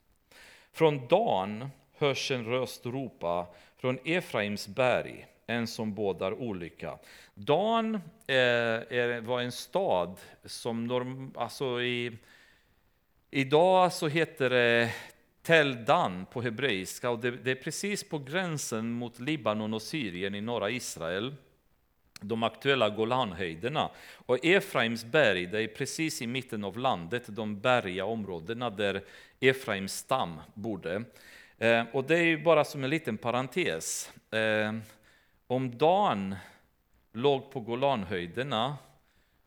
Från Dan hörs en röst ropa från Efraims berg, en som bådar olycka. Dan eh, var en stad som norm, alltså i, idag så heter det Tel Dan på hebreiska och det, det, är precis på gränsen mot Libanon och Syrien i norra Israel. De aktuella Golanhöjderna. Och Efraims berg, det är precis i mitten av landet, de bergiga områdena där Efraims stam bodde. Eh, och det är ju bara som en liten parentes. Eh, om Dan låg på Golanhöjderna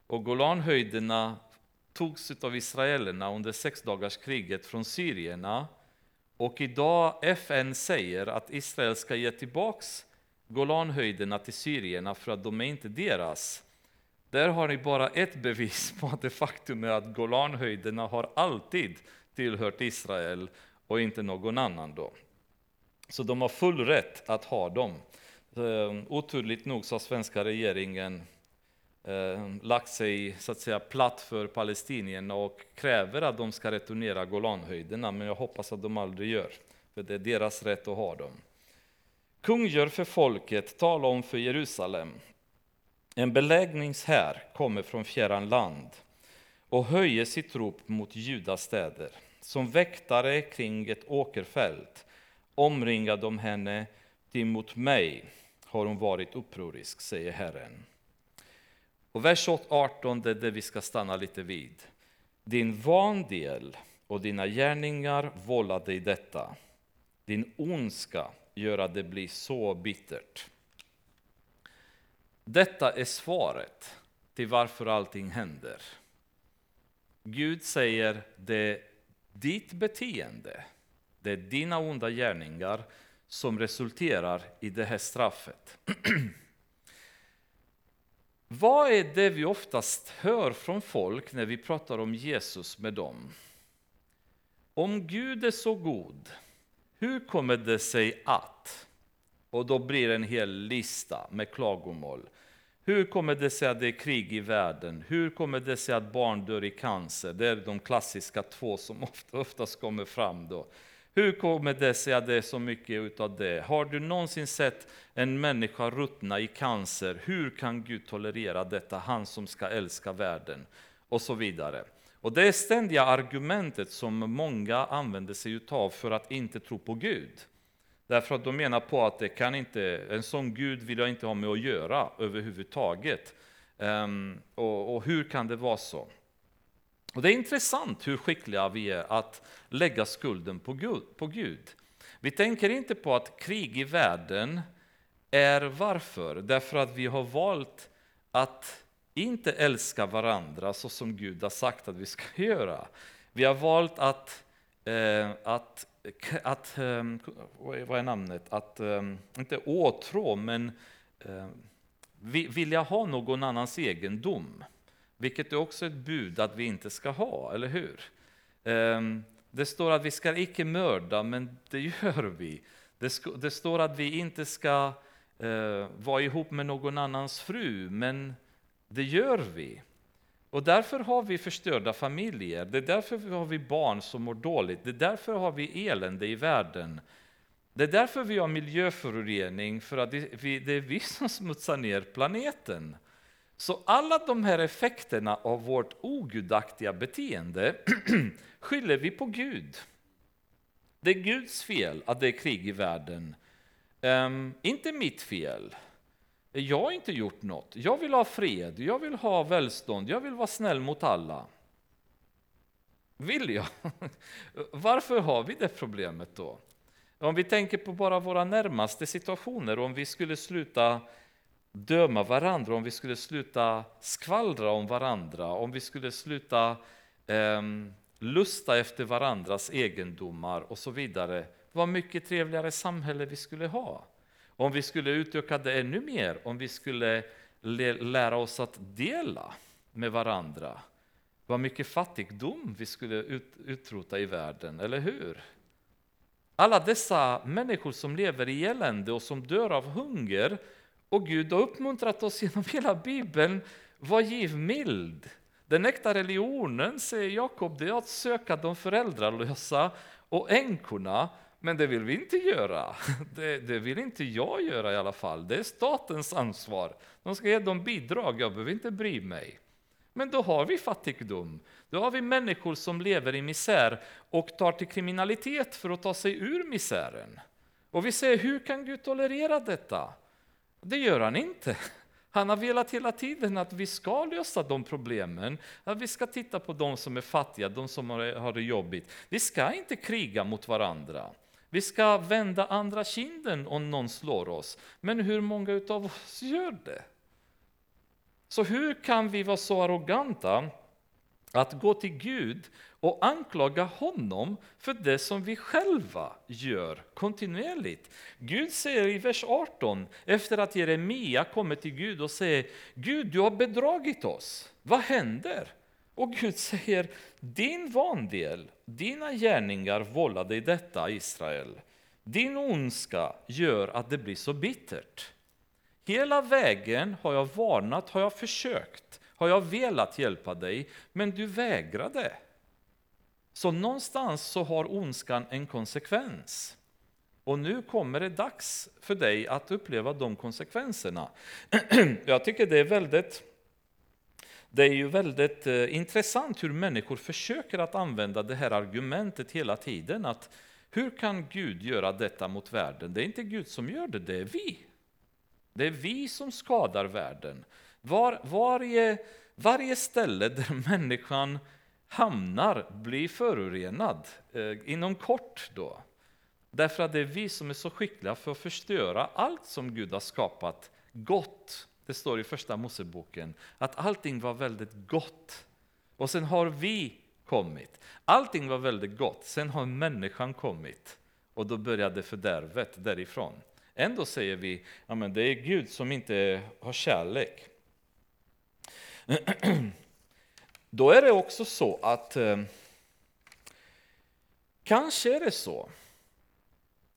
och Golanhöjderna togs av israelerna under sexdagarskriget från syrierna och idag FN säger att Israel ska ge tillbaks Golanhöjderna till syrierna för att de är inte deras. Där har ni bara ett bevis på att det faktum är att Golanhöjderna har alltid tillhört Israel och inte någon annan. Då. Så de har full rätt att ha dem. Ehm, oturligt nog så har svenska regeringen ehm, lagt sig så att säga, platt för palestinierna och kräver att de ska returnera Golanhöjderna, men jag hoppas att de aldrig gör, för det är deras rätt att ha dem. Kungör för folket, tala om för Jerusalem. En beläggningshär kommer från fjärran land och höjer sitt rop mot Judas städer. Som väktare kring ett åkerfält omringar de henne till mot mig har hon varit upprorisk, säger Herren. Och vers 18 det är det vi ska stanna lite vid. Din vandel och dina gärningar vållar dig detta. Din ondska gör att det blir så bittert. Detta är svaret till varför allting händer. Gud säger det är ditt beteende, det är dina onda gärningar som resulterar i det här straffet. (clears throat) Vad är det vi oftast hör från folk när vi pratar om Jesus med dem? Om Gud är så god, hur kommer det sig att? Och då blir det en hel lista med klagomål. Hur kommer det sig att det är krig i världen? Hur kommer det sig att barn dör i cancer? Det är de klassiska två som (laughs) oftast kommer fram. då. Hur kommer det sig att det är så mycket av det? Har du någonsin sett en människa ruttna i cancer? Hur kan Gud tolerera detta, han som ska älska världen? Och så vidare. Och det är ständiga argumentet som många använder sig av för att inte tro på Gud. Därför att de menar på att det kan inte, en sån Gud vill jag inte ha med att göra överhuvudtaget. Um, och, och hur kan det vara så? Och Det är intressant hur skickliga vi är att lägga skulden på Gud. På Gud. Vi tänker inte på att krig i världen är varför? Därför att vi har valt att inte älska varandra så som Gud har sagt att vi ska (laughs) göra. Vi har valt att, eh, att, att eh, vad är namnet, att, eh, inte åtrå, men eh, vilja ha någon annans egendom. Vilket är också ett bud att vi inte ska ha, eller hur? Ehm, det står att vi ska icke mörda, men det (laughs) gör vi. Det står att vi inte ska eh, vara ihop med någon annans fru, men det gör vi. Och därför har vi förstörda familjer, det är därför har vi barn som mår dåligt, det är därför har vi elände i världen. Det är därför vi har miljöförorening, för att det, är vi (laughs) som smutsar ner planeten. Så alla de här effekterna av vårt ogudaktiga beteende (clears throat) skyller vi på Gud. Det är Guds fel att det är krig i världen. Um, inte mitt fel. Jag har inte gjort något. Jag vill ha fred, jag vill ha välstånd, jag vill vara snäll mot alla. Vill jag? (laughs) Varför har vi det problemet då? Om vi tänker på bara våra närmaste situationer, om vi skulle sluta döma varandra, om vi skulle sluta skvallra om varandra, om vi skulle sluta eh, lusta efter varandras egendomar och så vidare. Vad mycket trevligare samhälle vi skulle ha. Om vi skulle utöka det ännu mer, om vi skulle lära oss att dela med varandra. Vad mycket fattigdom vi skulle ut, utrota i världen, eller hur? Alla dessa människor som lever i elände och som dör av hunger och Gud har uppmuntrat oss genom hela Bibeln, var givmild. Den äkta religionen, säger Jakob, det är att söka de föräldralösa och änkorna, men det vill vi inte göra. (laughs) Det, det, vill inte jag göra i alla fall. Det är statens ansvar. De ska ge dem bidrag, jag behöver inte bry mig. Men då har vi fattigdom. Då har vi människor som lever i misär och tar till kriminalitet för att ta sig ur misären. Och vi säger, hur kan Gud tolerera detta? Det gör han inte. (laughs) Han har velat hela tiden att vi ska lösa de problemen, att vi ska titta på de som är fattiga, de som har det jobbigt. Vi ska inte kriga mot varandra. Vi ska vända andra kinden om någon slår oss. Men hur många av oss gör det? Så hur kan vi vara så arroganta att gå till Gud och anklaga honom för det som vi själva gör kontinuerligt. Gud säger i vers 18, efter att Jeremia kommer till Gud och säger Gud, du har bedragit oss. Vad händer? Och Gud säger, din vandel, dina gärningar vållade dig detta, Israel. Din ondska gör att det blir så bittert. Hela vägen har jag varnat, har jag försökt, har jag velat hjälpa dig, men du vägrade. Så någonstans så har ondskan en konsekvens. Och nu kommer det dags för dig att uppleva de konsekvenserna. (clears throat) Jag tycker det är väldigt det är ju väldigt eh, intressant hur människor försöker att använda det här argumentet hela tiden. att Hur kan Gud göra detta mot världen? Det är inte Gud som gör det, det är vi. Det är vi som skadar världen. Var, varje, varje ställe där (laughs) människan hamnar blir förorenad eh, inom kort. då. Därför att det är vi som är så skickliga för att förstöra allt som Gud har skapat gott. Det står i första Moseboken att allting var väldigt gott. Och sen har vi kommit. Allting var väldigt gott, sen har människan kommit. Och då började fördärvet därifrån. Ändå säger vi att det är Gud som inte har kärlek. (clears throat) Då är det också så att eh, kanske är det så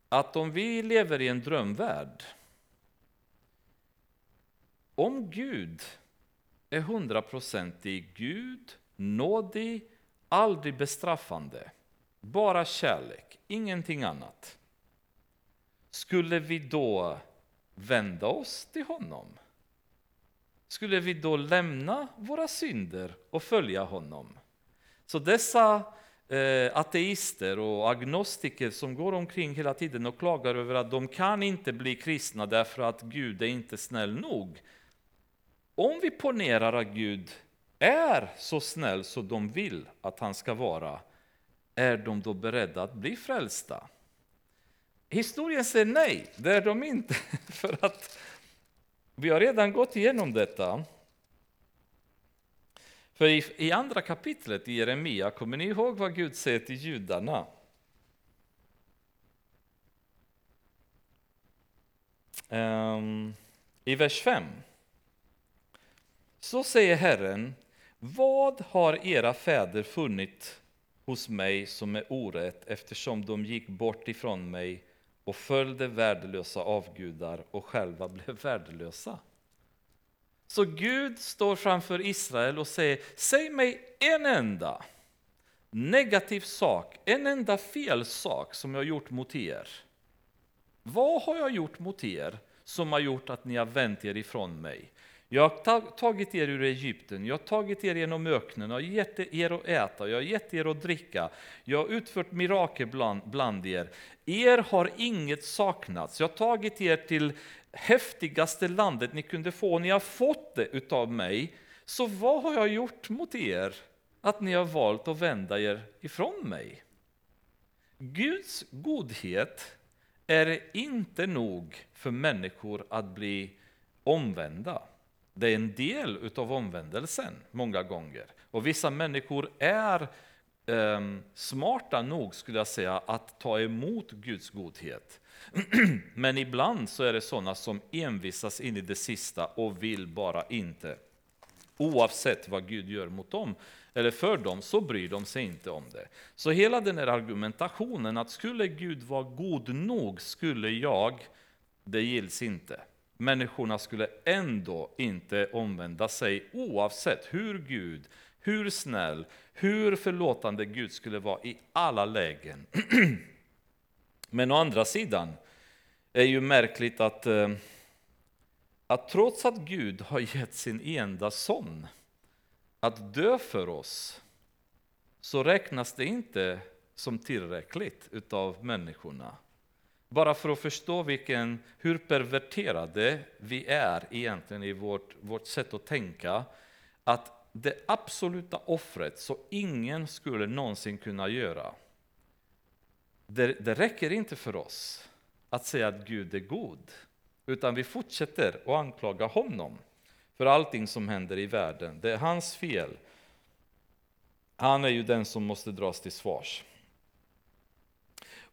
att om vi lever i en drömvärld, om Gud är hundraprocentig Gud, nådig, aldrig bestraffande, bara kärlek, ingenting annat. Skulle vi då vända oss till honom? skulle vi då lämna våra synder och följa honom? Så dessa eh, ateister och agnostiker som går omkring hela tiden och klagar över att de kan inte bli kristna därför att Gud är inte snäll nog. Om vi ponerar att Gud är så snäll som de vill att han ska vara, är de då beredda att bli frälsta? Historien säger nej, det är de inte. (laughs) För att vi har redan gått igenom detta. För i, i andra kapitlet i Jeremia, kommer ni ihåg vad Gud säger till judarna? Um, I vers 5 så säger Herren, vad har era fäder funnit hos mig som är orätt eftersom de gick bort ifrån mig och följde värdelösa avgudar och själva (laughs) blev värdelösa. Så Gud står framför Israel och säger, säg mig en enda negativ sak, en enda fel sak som jag har gjort mot er. Vad har jag gjort mot er som har gjort att ni har vänt er ifrån mig? Jag har tagit er ur Egypten, jag har tagit er genom öknen, jag har gett er att äta, jag har gett er att dricka, jag har utfört mirakel bland, bland er. Er har inget saknats, jag har tagit er till häftigaste landet ni kunde få, ni har fått det utav mig. Så vad har jag gjort mot er? Att ni har valt att vända er ifrån mig. Guds godhet är inte nog för människor att bli omvända. Det är en del utav omvändelsen många gånger. Och vissa människor är eh, smarta nog, skulle jag säga, att ta emot Guds godhet. (clears throat) Men ibland så är det sådana som envisas in i det sista och vill bara inte. Oavsett vad Gud gör mot dem eller för dem så bryr de sig inte om det. Så hela den här argumentationen att skulle Gud vara god nog skulle jag, det gills inte. Människorna skulle ändå inte omvända sig oavsett hur Gud, hur snäll, hur förlåtande Gud skulle vara i alla lägen. (clears throat) Men å andra sidan är ju märkligt att, eh, att trots att Gud har gett sin enda son att dö för oss, så räknas det inte som tillräckligt utav människorna. Bara för att förstå vilken, hur perverterade vi är egentligen i vårt, vårt sätt att tänka, att det absoluta offret som ingen skulle någonsin kunna göra, det, det räcker inte för oss att säga att Gud är god, utan vi fortsätter att anklaga honom för allting som händer i världen. Det är hans fel. Han är ju den som måste dras till svars.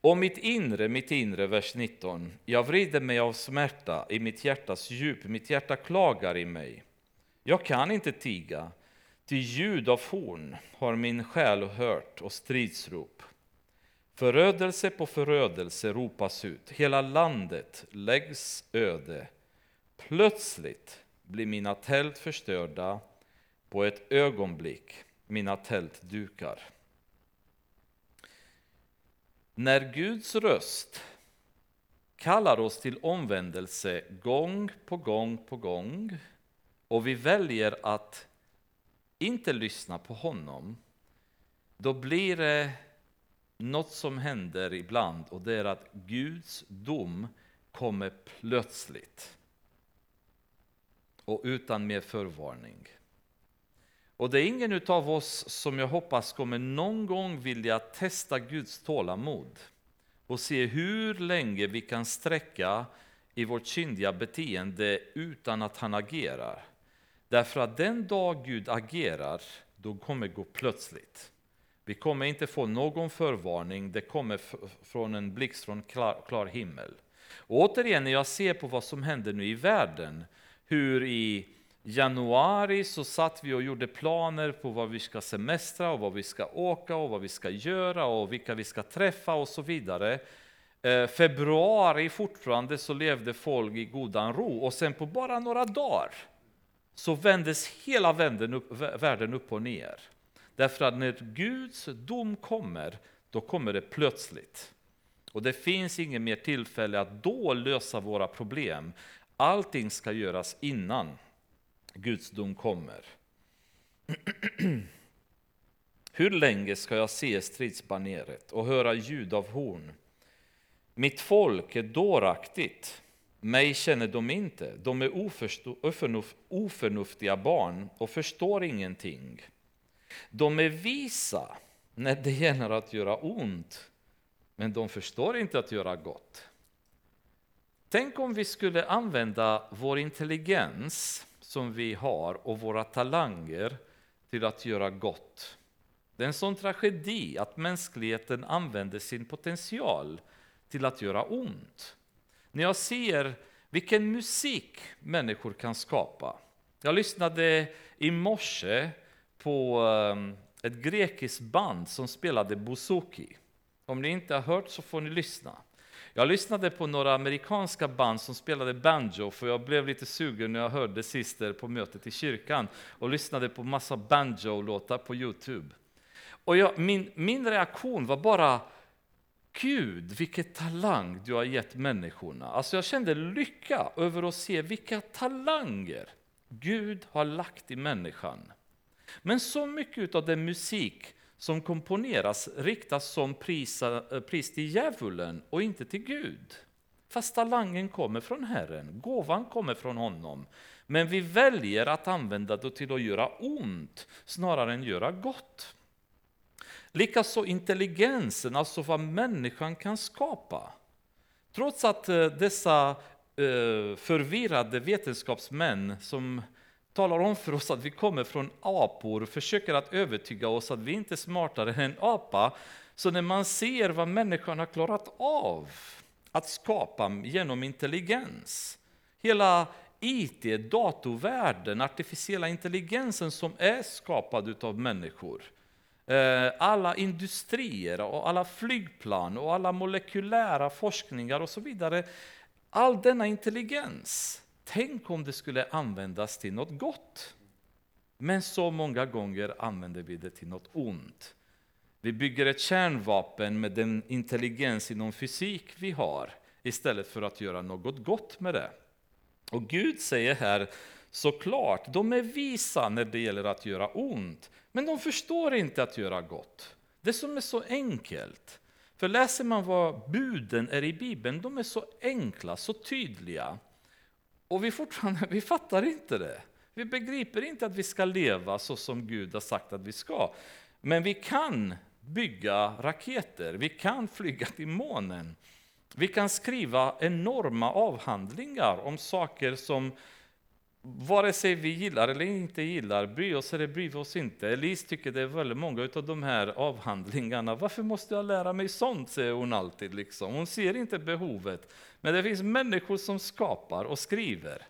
Och mitt inre, mitt inre, vers 19. Jag vrider mig av smärta i mitt hjärtas djup, mitt hjärta klagar i mig. Jag kan inte tiga, till ljud av horn har min själ hört och stridsrop. Förödelse på förödelse ropas ut, hela landet läggs öde. Plötsligt blir mina tält förstörda, på ett ögonblick mina tält dukar. När Guds röst kallar oss till omvändelse gång på gång på gång och vi väljer att inte lyssna på honom, då blir det något som händer ibland och det är att Guds dom kommer plötsligt och utan mer förvarning. Och det är ingen av oss som jag hoppas kommer någon gång vilja testa Guds tålamod och se hur länge vi kan sträcka i vårt syndiga beteende utan att han agerar. Därför att den dag Gud agerar, då kommer det gå plötsligt. Vi kommer inte få någon förvarning, det kommer från en blixt från klar, klar himmel. Och återigen, när jag ser på vad som händer nu i världen, hur i januari så satt vi och gjorde planer på vad vi ska semestra och vad vi ska åka och vad vi ska göra och vilka vi ska träffa och så vidare. Eh, februari fortfarande så levde folk i godan ro och sen på bara några dagar så vändes hela världen upp, världen upp och ner. Därför att när Guds dom kommer, då kommer det plötsligt. Och det finns inget mer tillfälle att då lösa våra problem. Allting ska göras innan Guds dom kommer. Hur länge ska jag se stridsbaneret och höra ljud av horn? Mitt folk är dåraktigt, mig känner de inte. De är oförnuftiga barn och förstår ingenting. De är visa när det gäller att göra ont, men de förstår inte att göra gott. Tänk om vi skulle använda vår intelligens som vi har och våra talanger till att göra gott. Det är en sån tragedi att mänskligheten använder sin potential till att göra ont. När jag ser vilken musik människor kan skapa. Jag lyssnade i morse på ehm, ett grekiskt band som spelade bouzouki. Om ni inte har hört så får ni lyssna. Jag lyssnade på några amerikanska band som spelade banjo, för jag blev lite sugen när jag hörde Sister på mötet i kyrkan och lyssnade på massa banjo-låtar på Youtube. Och jag, min, min reaktion var bara Gud, vilken talang du har gett människorna. Alltså jag kände lycka över att se vilka talanger Gud har lagt i människan. Men så mycket av den musik som komponeras riktas som prisa, eh, pris till djävulen och inte till Gud. Fast talangen kommer från Herren, gåvan kommer från honom. Men vi väljer att använda det till att göra ont snarare än göra gott. Likaså intelligensen, alltså vad människan kan skapa. Trots att eh, dessa eh, förvirrade vetenskapsmän som talar om för oss att vi kommer från apor, och försöker att övertyga oss att vi inte är smartare än en apa. Så när man ser vad människan har klarat av att skapa genom intelligens, hela IT, datorvärlden, artificiella intelligensen som är skapad av människor, eh, alla industrier och alla flygplan och alla molekylära forskningar och så vidare. All denna intelligens Tänk om det skulle användas till något gott. Men så många gånger använder vi det till något ont. Vi bygger ett kärnvapen med den intelligens inom fysik vi har istället för att göra något gott med det. Och Gud säger här såklart, de är visa när det gäller att göra ont, men de förstår inte att göra gott. Det som är så enkelt. För läser man vad buden är i Bibeln, de är så enkla, så tydliga. Och vi, fortfarande, vi fattar inte det. Vi begriper inte att vi ska leva så som Gud har sagt att vi ska. Men vi kan bygga raketer, vi kan flyga till månen. Vi kan skriva enorma avhandlingar om saker som vare sig vi gillar eller inte gillar, bryr oss eller bryr oss inte. Elise tycker det är väldigt många av de här avhandlingarna. Varför måste jag lära mig sånt, säger hon alltid. Liksom. Hon ser inte behovet. Men det finns människor som skapar och skriver.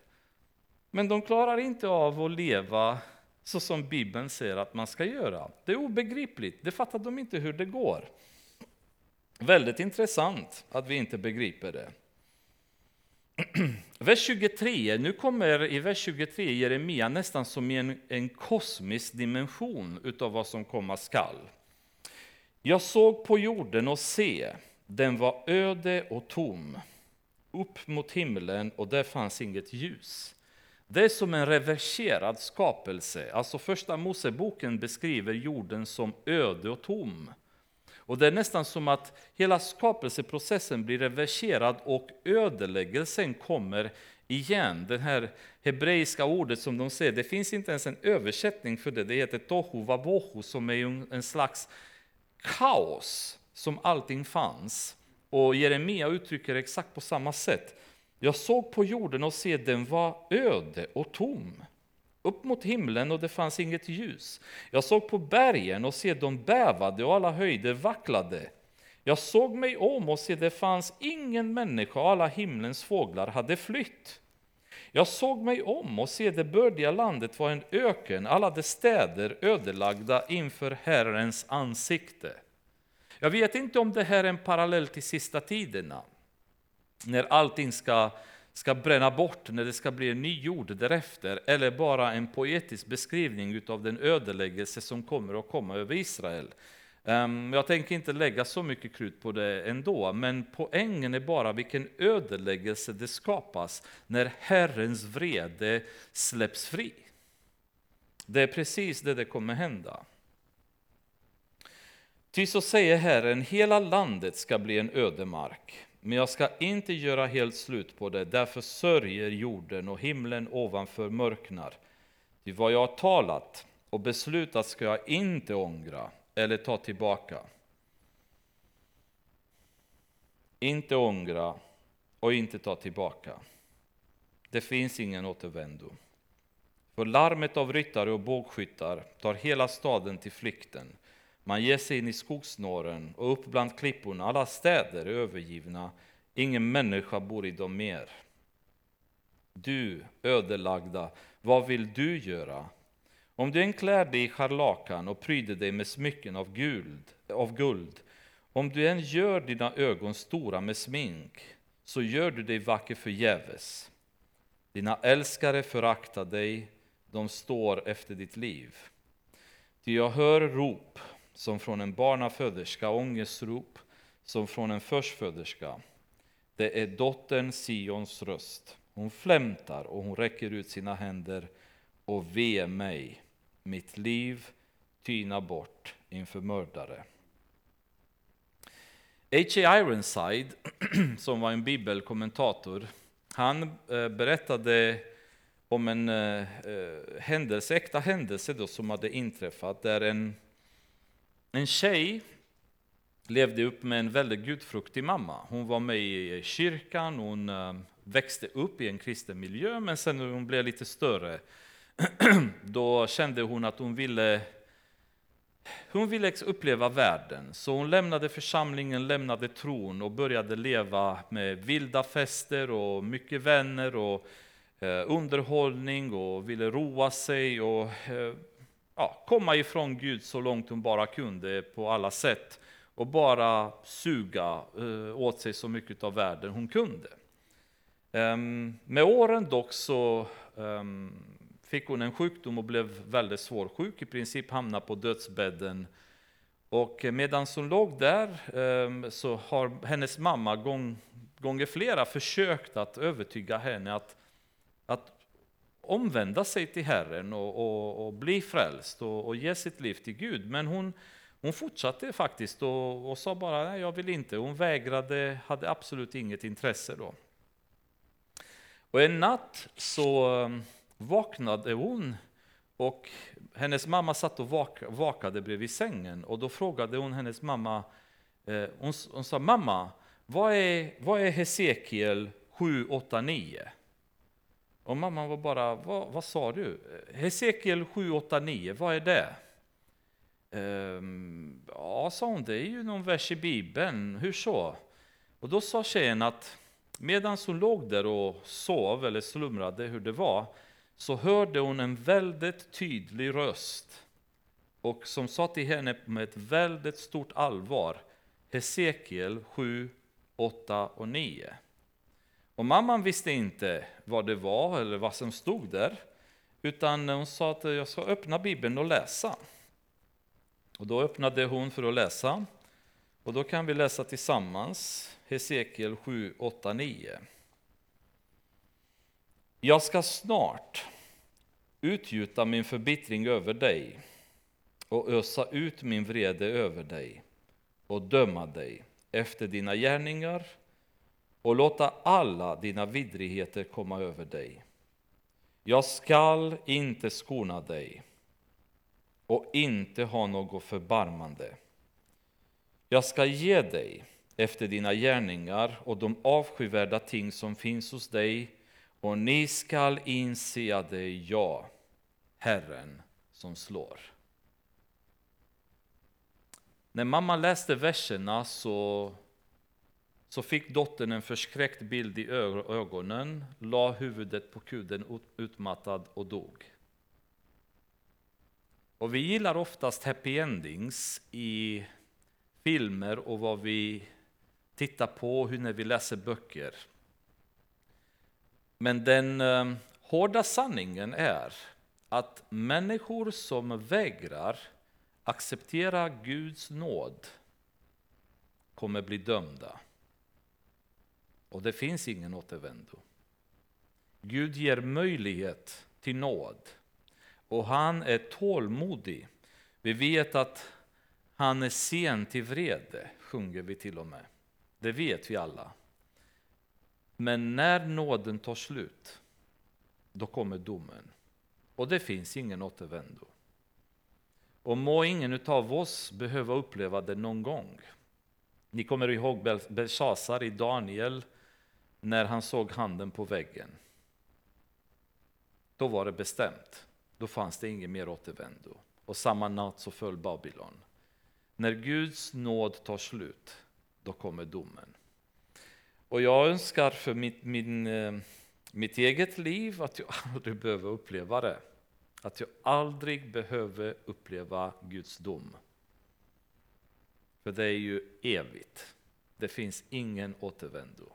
Men de klarar inte av att leva så som Bibeln säger att man ska göra. Det är obegripligt, det fattar de inte hur det går. Väldigt intressant att vi inte begriper det. (clears throat) vers 23, nu kommer i vers 23 Jeremia nästan som i en, en kosmisk dimension utav vad som komma skall. Jag såg på jorden och se, den var öde och tom, upp mot himlen och där fanns inget ljus. Det är som en reverserad skapelse, alltså första Moseboken beskriver jorden som öde och tom. Och det är nästan som att hela skapelseprocessen blir reverserad och ödeläggelsen kommer igen. Det här hebreiska ordet som de säger, det finns inte ens en översättning för det. Det heter tohu vabohu som är en slags kaos som allting fanns. Och Jeremia uttrycker det exakt på samma sätt. Jag såg på jorden och se den var öde och tom upp mot himlen och det fanns inget ljus. Jag såg på bergen och se de bävade och alla höjder vacklade. Jag såg mig om och se det fanns ingen människa och alla himlens fåglar hade flytt. Jag såg mig om och se det bördiga landet var en öken, alla dess städer ödelagda inför Herrens ansikte. Jag vet inte om det här är en parallell till sista tiderna, när allting ska ska bränna bort när det ska bli en ny jord därefter, eller bara en poetisk beskrivning av den ödeläggelse som kommer att komma över Israel. Ehm, jag tänker inte lägga så mycket krut på det ändå, men poängen är bara vilken ödeläggelse det skapas när Herrens vrede släpps fri. Det är precis det det kommer hända. Ty så säger Herren, hela landet ska bli en ödemark. Men jag ska inte göra helt slut på det, därför sörjer jorden och himlen ovanför mörknar. Ty vad jag har talat och beslutat ska jag inte ångra eller ta tillbaka. Inte ångra och inte ta tillbaka. Det finns ingen återvändo. För larmet av ryttare och bågskyttar tar hela staden till flykten. Man ger sig in i skogsnåren och upp bland klipporna. Alla städer är övergivna. Ingen människa bor i dem mer. Du ödelagda, vad vill du göra? Om du än klär dig i scharlakan och pryder dig med smycken av guld, av guld Om du än gör dina ögon stora med smink, så gör du dig vacker förgäves. Dina älskare föraktar dig, de står efter ditt liv. Ty jag hör rop som från en barnaföderska, ångestrop som från en förstföderska. Det är dottern Sions röst. Hon flämtar och hon räcker ut sina händer och ve mig, mitt liv tyna bort inför mördare. H.A. Ironside, (clears throat) som var en bibelkommentator, han eh, berättade om en eh, eh, händelse, äkta händelse då, som hade inträffat där en, en tjej levde upp med en väldigt gudfruktig mamma. Hon var med i kyrkan, hon eh, växte upp i en kristen miljö, men sen när hon blev lite större (clears throat) då kände hon att hon ville hon ville uppleva världen, så hon lämnade församlingen, lämnade tron och började leva med vilda fester och mycket vänner och eh, underhållning och ville roa sig och eh, ja, komma ifrån Gud så långt hon bara kunde på alla sätt och bara suga eh, åt sig så mycket av världen hon kunde. Um, med åren dock så um, fick hon en sjukdom och blev väldigt svårsjuk, i princip hamnade på dödsbädden. Och medan hon låg där um, så har hennes mamma gång, gånger flera försökt att övertyga henne att, att omvända sig till Herren och, och, och bli frälst och, och, ge sitt liv till Gud. Men hon, hon fortsatte faktiskt och, och sa bara nej, jag vill inte. Hon vägrade, hade absolut inget intresse då. Och en natt så um, vaknade hon och hennes mamma satt och vak vakade bredvid sängen och då frågade hon hennes mamma, eh, hon, hon, sa mamma, vad är, vad är Hesekiel 7, 8, 9? Och mamman var bara, vad, vad sa du? Hesekiel 7, 8, 9, vad är det? Ehm, ja, sa hon, det är ju någon vers i Bibeln, hur så? Och då sa tjejen att Medan hon låg där och sov eller slumrade hur det var, så hörde hon en väldigt tydlig röst och som sa till henne med ett väldigt stort allvar, Hesekiel 7, 8 och 9. Och mamman visste inte vad det var eller vad som stod där, utan hon sa att jag ska öppna Bibeln och läsa. Och då öppnade hon för att läsa, och då kan vi läsa tillsammans Hesekiel 7, 8, 9. Jag ska snart utgjuta min förbittring över dig och ösa ut min vrede över dig och döma dig efter dina gärningar och låta alla dina vidrigheter komma över dig. Jag skall inte skona dig och inte ha något förbarmande. Jag ska ge dig efter dina gärningar och de avskyvärda ting som finns hos dig, och ni skall inse att det är jag, Herren, som slår. När mamma läste verserna så, så fick dottern en förskräckt bild i ögonen, la huvudet på kudden utmattad och dog. Och vi gillar oftast happy endings i filmer och vad vi tittar på, hur när vi läser böcker. Men den eh, hårda sanningen är att människor som vägrar acceptera Guds nåd kommer bli dömda. Och det finns ingen återvändo. Gud ger möjlighet till nåd och han är tålmodig. Vi vet att han är sen till vrede, sjunger vi till och med. Det vet vi alla. Men när nåden tar slut, då kommer domen. Och det finns ingen återvändo. Och må ingen av oss behöva uppleva det någon gång. Ni kommer ihåg Belshazzar i Daniel, när han såg handen på väggen. Då var det bestämt. Då fanns det ingen mer återvändo. Och samma natt så föll Babylon. När Guds nåd tar slut, då kommer domen. Och jag önskar för mitt, min, eh, mitt eget liv att jag (laughs) aldrig behöver uppleva det. Att jag aldrig behöver uppleva Guds dom. För det är ju evigt. Det finns ingen återvändo.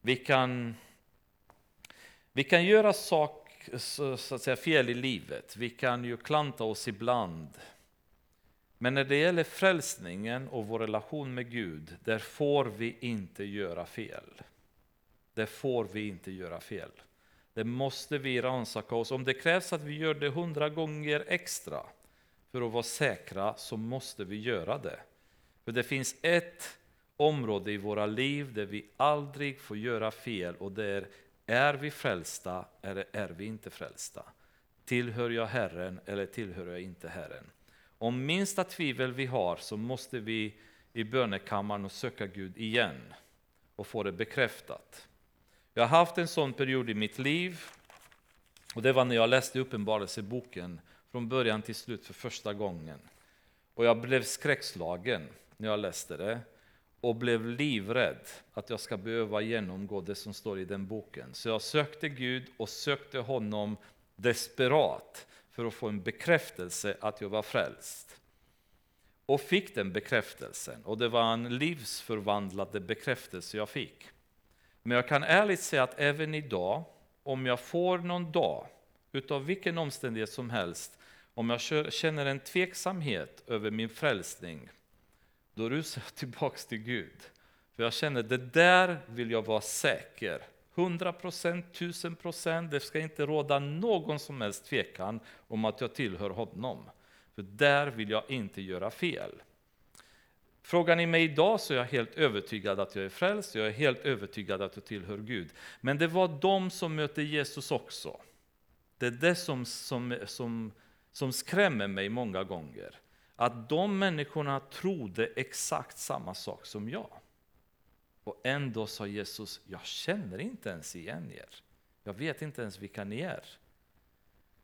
Vi kan, vi kan göra sak, så, så att säga, fel i livet. Vi kan ju klanta oss ibland. Men när det gäller frälsningen och vår relation med Gud, där får vi inte göra fel. Där får vi inte göra fel. Det måste vi rannsaka oss. Om det krävs att vi gör det hundra gånger extra för att vara säkra, så måste vi göra det. För det finns ett område i våra liv där vi aldrig får göra fel och där är vi frälsta eller är vi inte frälsta? Tillhör jag Herren eller tillhör jag inte Herren? Om minsta tvivel vi har så måste vi i bönekammaren och söka Gud igen och få det bekräftat. Jag har haft en sån period i mitt liv och det var när jag läste Uppenbarelseboken från början till slut för första gången. Och jag blev skräckslagen när jag läste det och blev livrädd att jag ska behöva genomgå det som står i den boken. Så jag sökte Gud och sökte honom desperat för att få en bekräftelse att jag var frälst. Och fick den bekräftelsen, och det var en livsförvandlande bekräftelse jag fick. Men jag kan ärligt säga att även idag, om jag får någon dag, utav vilken omständighet som helst, om jag känner en tveksamhet över min frälsning, då rusar jag tillbaks till Gud. För jag känner, det där vill jag vara säker. 100 procent, 1000 procent, det ska inte råda någon som helst tvekan om att jag tillhör honom. För där vill jag inte göra fel. Frågar ni mig idag så är jag helt övertygad att jag är frälst, jag är helt övertygad att jag tillhör Gud. Men det var de som mötte Jesus också. Det är det som, som, som, som skrämmer mig många gånger. Att de människorna trodde exakt samma sak som jag. Och ändå sa Jesus, jag känner inte ens igen er. Jag vet inte ens vilka ni är.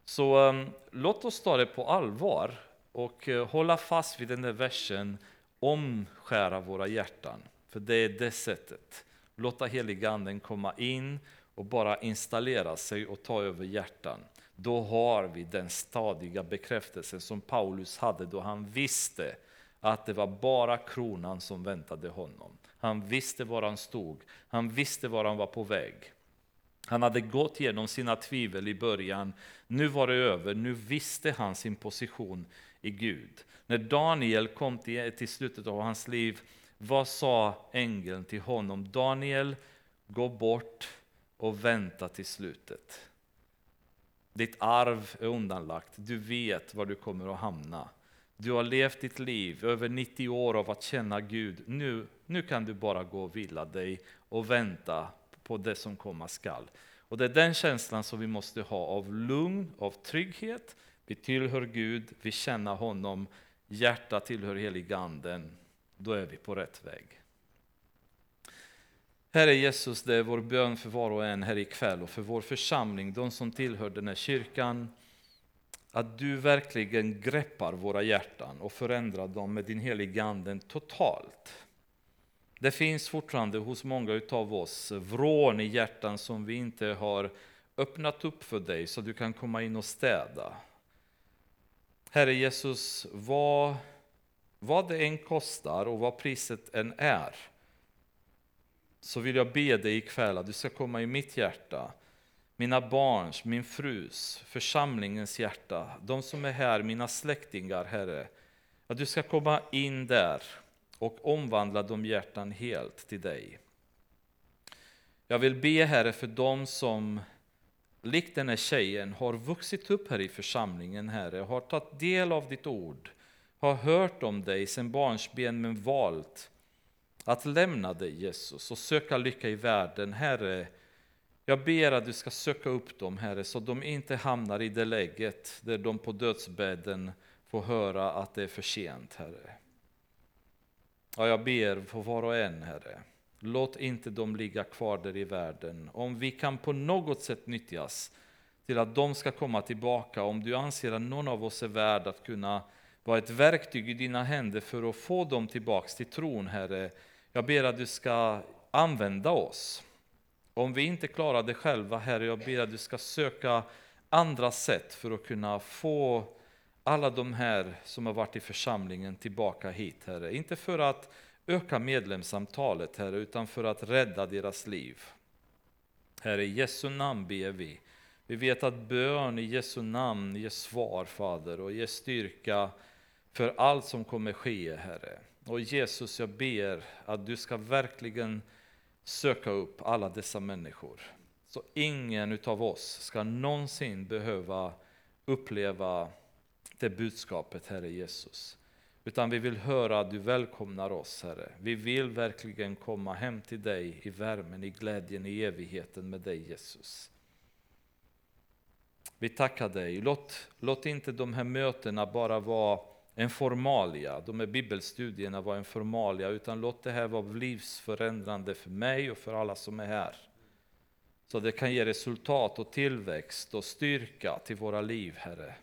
Så um, låt oss ta det på allvar och uh, hålla fast vid den där versen, omskära våra hjärtan. För det är det sättet. Låta heliganden komma in och bara installera sig och ta över hjärtan. Då har vi den stadiga bekräftelsen som Paulus hade då han visste att det var bara kronan som väntade honom. Han visste var han stod, han visste var han var på väg. Han hade gått igenom sina tvivel i början, nu var det över, nu visste han sin position i Gud. När Daniel kom till, till slutet av hans liv, vad sa ängeln till honom? Daniel, gå bort och vänta till slutet. Ditt arv är undanlagt, du vet var du kommer att hamna. Du har levt ditt liv, över 90 år av att känna Gud. Nu, nu kan du bara gå och vila dig och vänta på det som komma skall. Och det är den känslan som vi måste ha av lugn, av trygghet. Vi tillhör Gud, vi känner honom, hjärta tillhör heliganden. Då är vi på rätt väg. Herre Jesus, det är vår bön för var och en här ikväll och för vår församling, de som tillhör den här kyrkan, att du verkligen greppar våra hjärtan och förändrar dem med din heliga Ande totalt. Det finns fortfarande hos många av oss vrån i hjärtan som vi inte har öppnat upp för dig så du kan komma in och städa. Herre Jesus, vad, vad det än kostar och vad priset än är, så vill jag be dig ikväll att du ska komma i mitt hjärta mina barns, min frus, församlingens hjärta, de som är här, mina släktingar, Herre. Att du ska komma in där och omvandla de hjärtan helt till dig. Jag vill be Herre för dem som likt den här tjejen har vuxit upp här i församlingen, Herre, har tagit del av ditt ord, har hört om dig sedan barnsben men valt att lämna dig Jesus och söka lycka i världen. Herre, jag ber att du ska söka upp dem, Herre, så de inte hamnar i det läget där de på dödsbädden får höra att det är för sent, Herre. Ja, jag ber för var och en, Herre. Låt inte dem ligga kvar där i världen. Om vi kan på något sätt nyttjas till att de ska komma tillbaka, om du anser att någon av oss är värd att kunna vara ett verktyg i dina händer för att få dem tillbaks till tron, Herre. Jag ber att du ska använda oss. Om vi inte klarar det själva, Herre, jag ber att du ska söka andra sätt för att kunna få alla de här som har varit i församlingen tillbaka hit, Herre. Inte för att öka medlemsantalet, Herre, utan för att rädda deras liv. Herre, i Jesu namn ber vi. Vi vet att bön i Jesu namn ger svar, Fader, och ger styrka för allt som kommer ske, Herre. Och Jesus, jag ber att du ska verkligen söka upp alla dessa människor. Så ingen av oss ska någonsin behöva uppleva det budskapet, Herre Jesus. Utan vi vill höra att du välkomnar oss, Herre. Vi vill verkligen komma hem till dig i värmen, i glädjen, i evigheten med dig, Jesus. Vi tackar dig. Låt, låt inte de här mötena bara vara en formalia, de här bibelstudierna var en formalia, utan låt det här vara livsförändrande för mig och för alla som är här. Så det kan ge resultat och tillväxt och styrka till våra liv, Herre.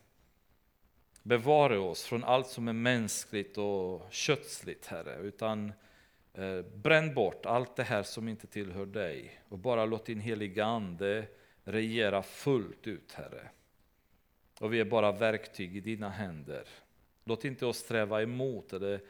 Bevara oss från allt som är mänskligt och kötsligt, Herre, utan eh, bränn bort allt det här som inte tillhör dig och bara låt din heliga Ande regera fullt ut, Herre. Och vi är bara verktyg i dina händer. Låt inte oss sträva emot eller,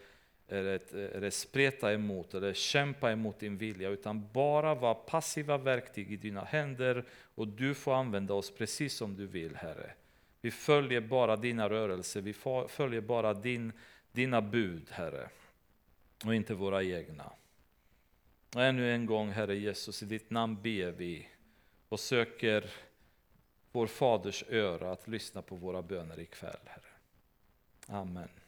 eller, eller spreta emot eller kämpa emot din vilja, utan bara vara passiva verktyg i dina händer och du får använda oss precis som du vill, Herre. Vi följer bara dina rörelser, vi följer bara din, dina bud, Herre, och inte våra egna. Och ännu en gång, Herre Jesus, i ditt namn ber vi och söker vår Faders öra att lyssna på våra böner ikväll, Herre. Amen.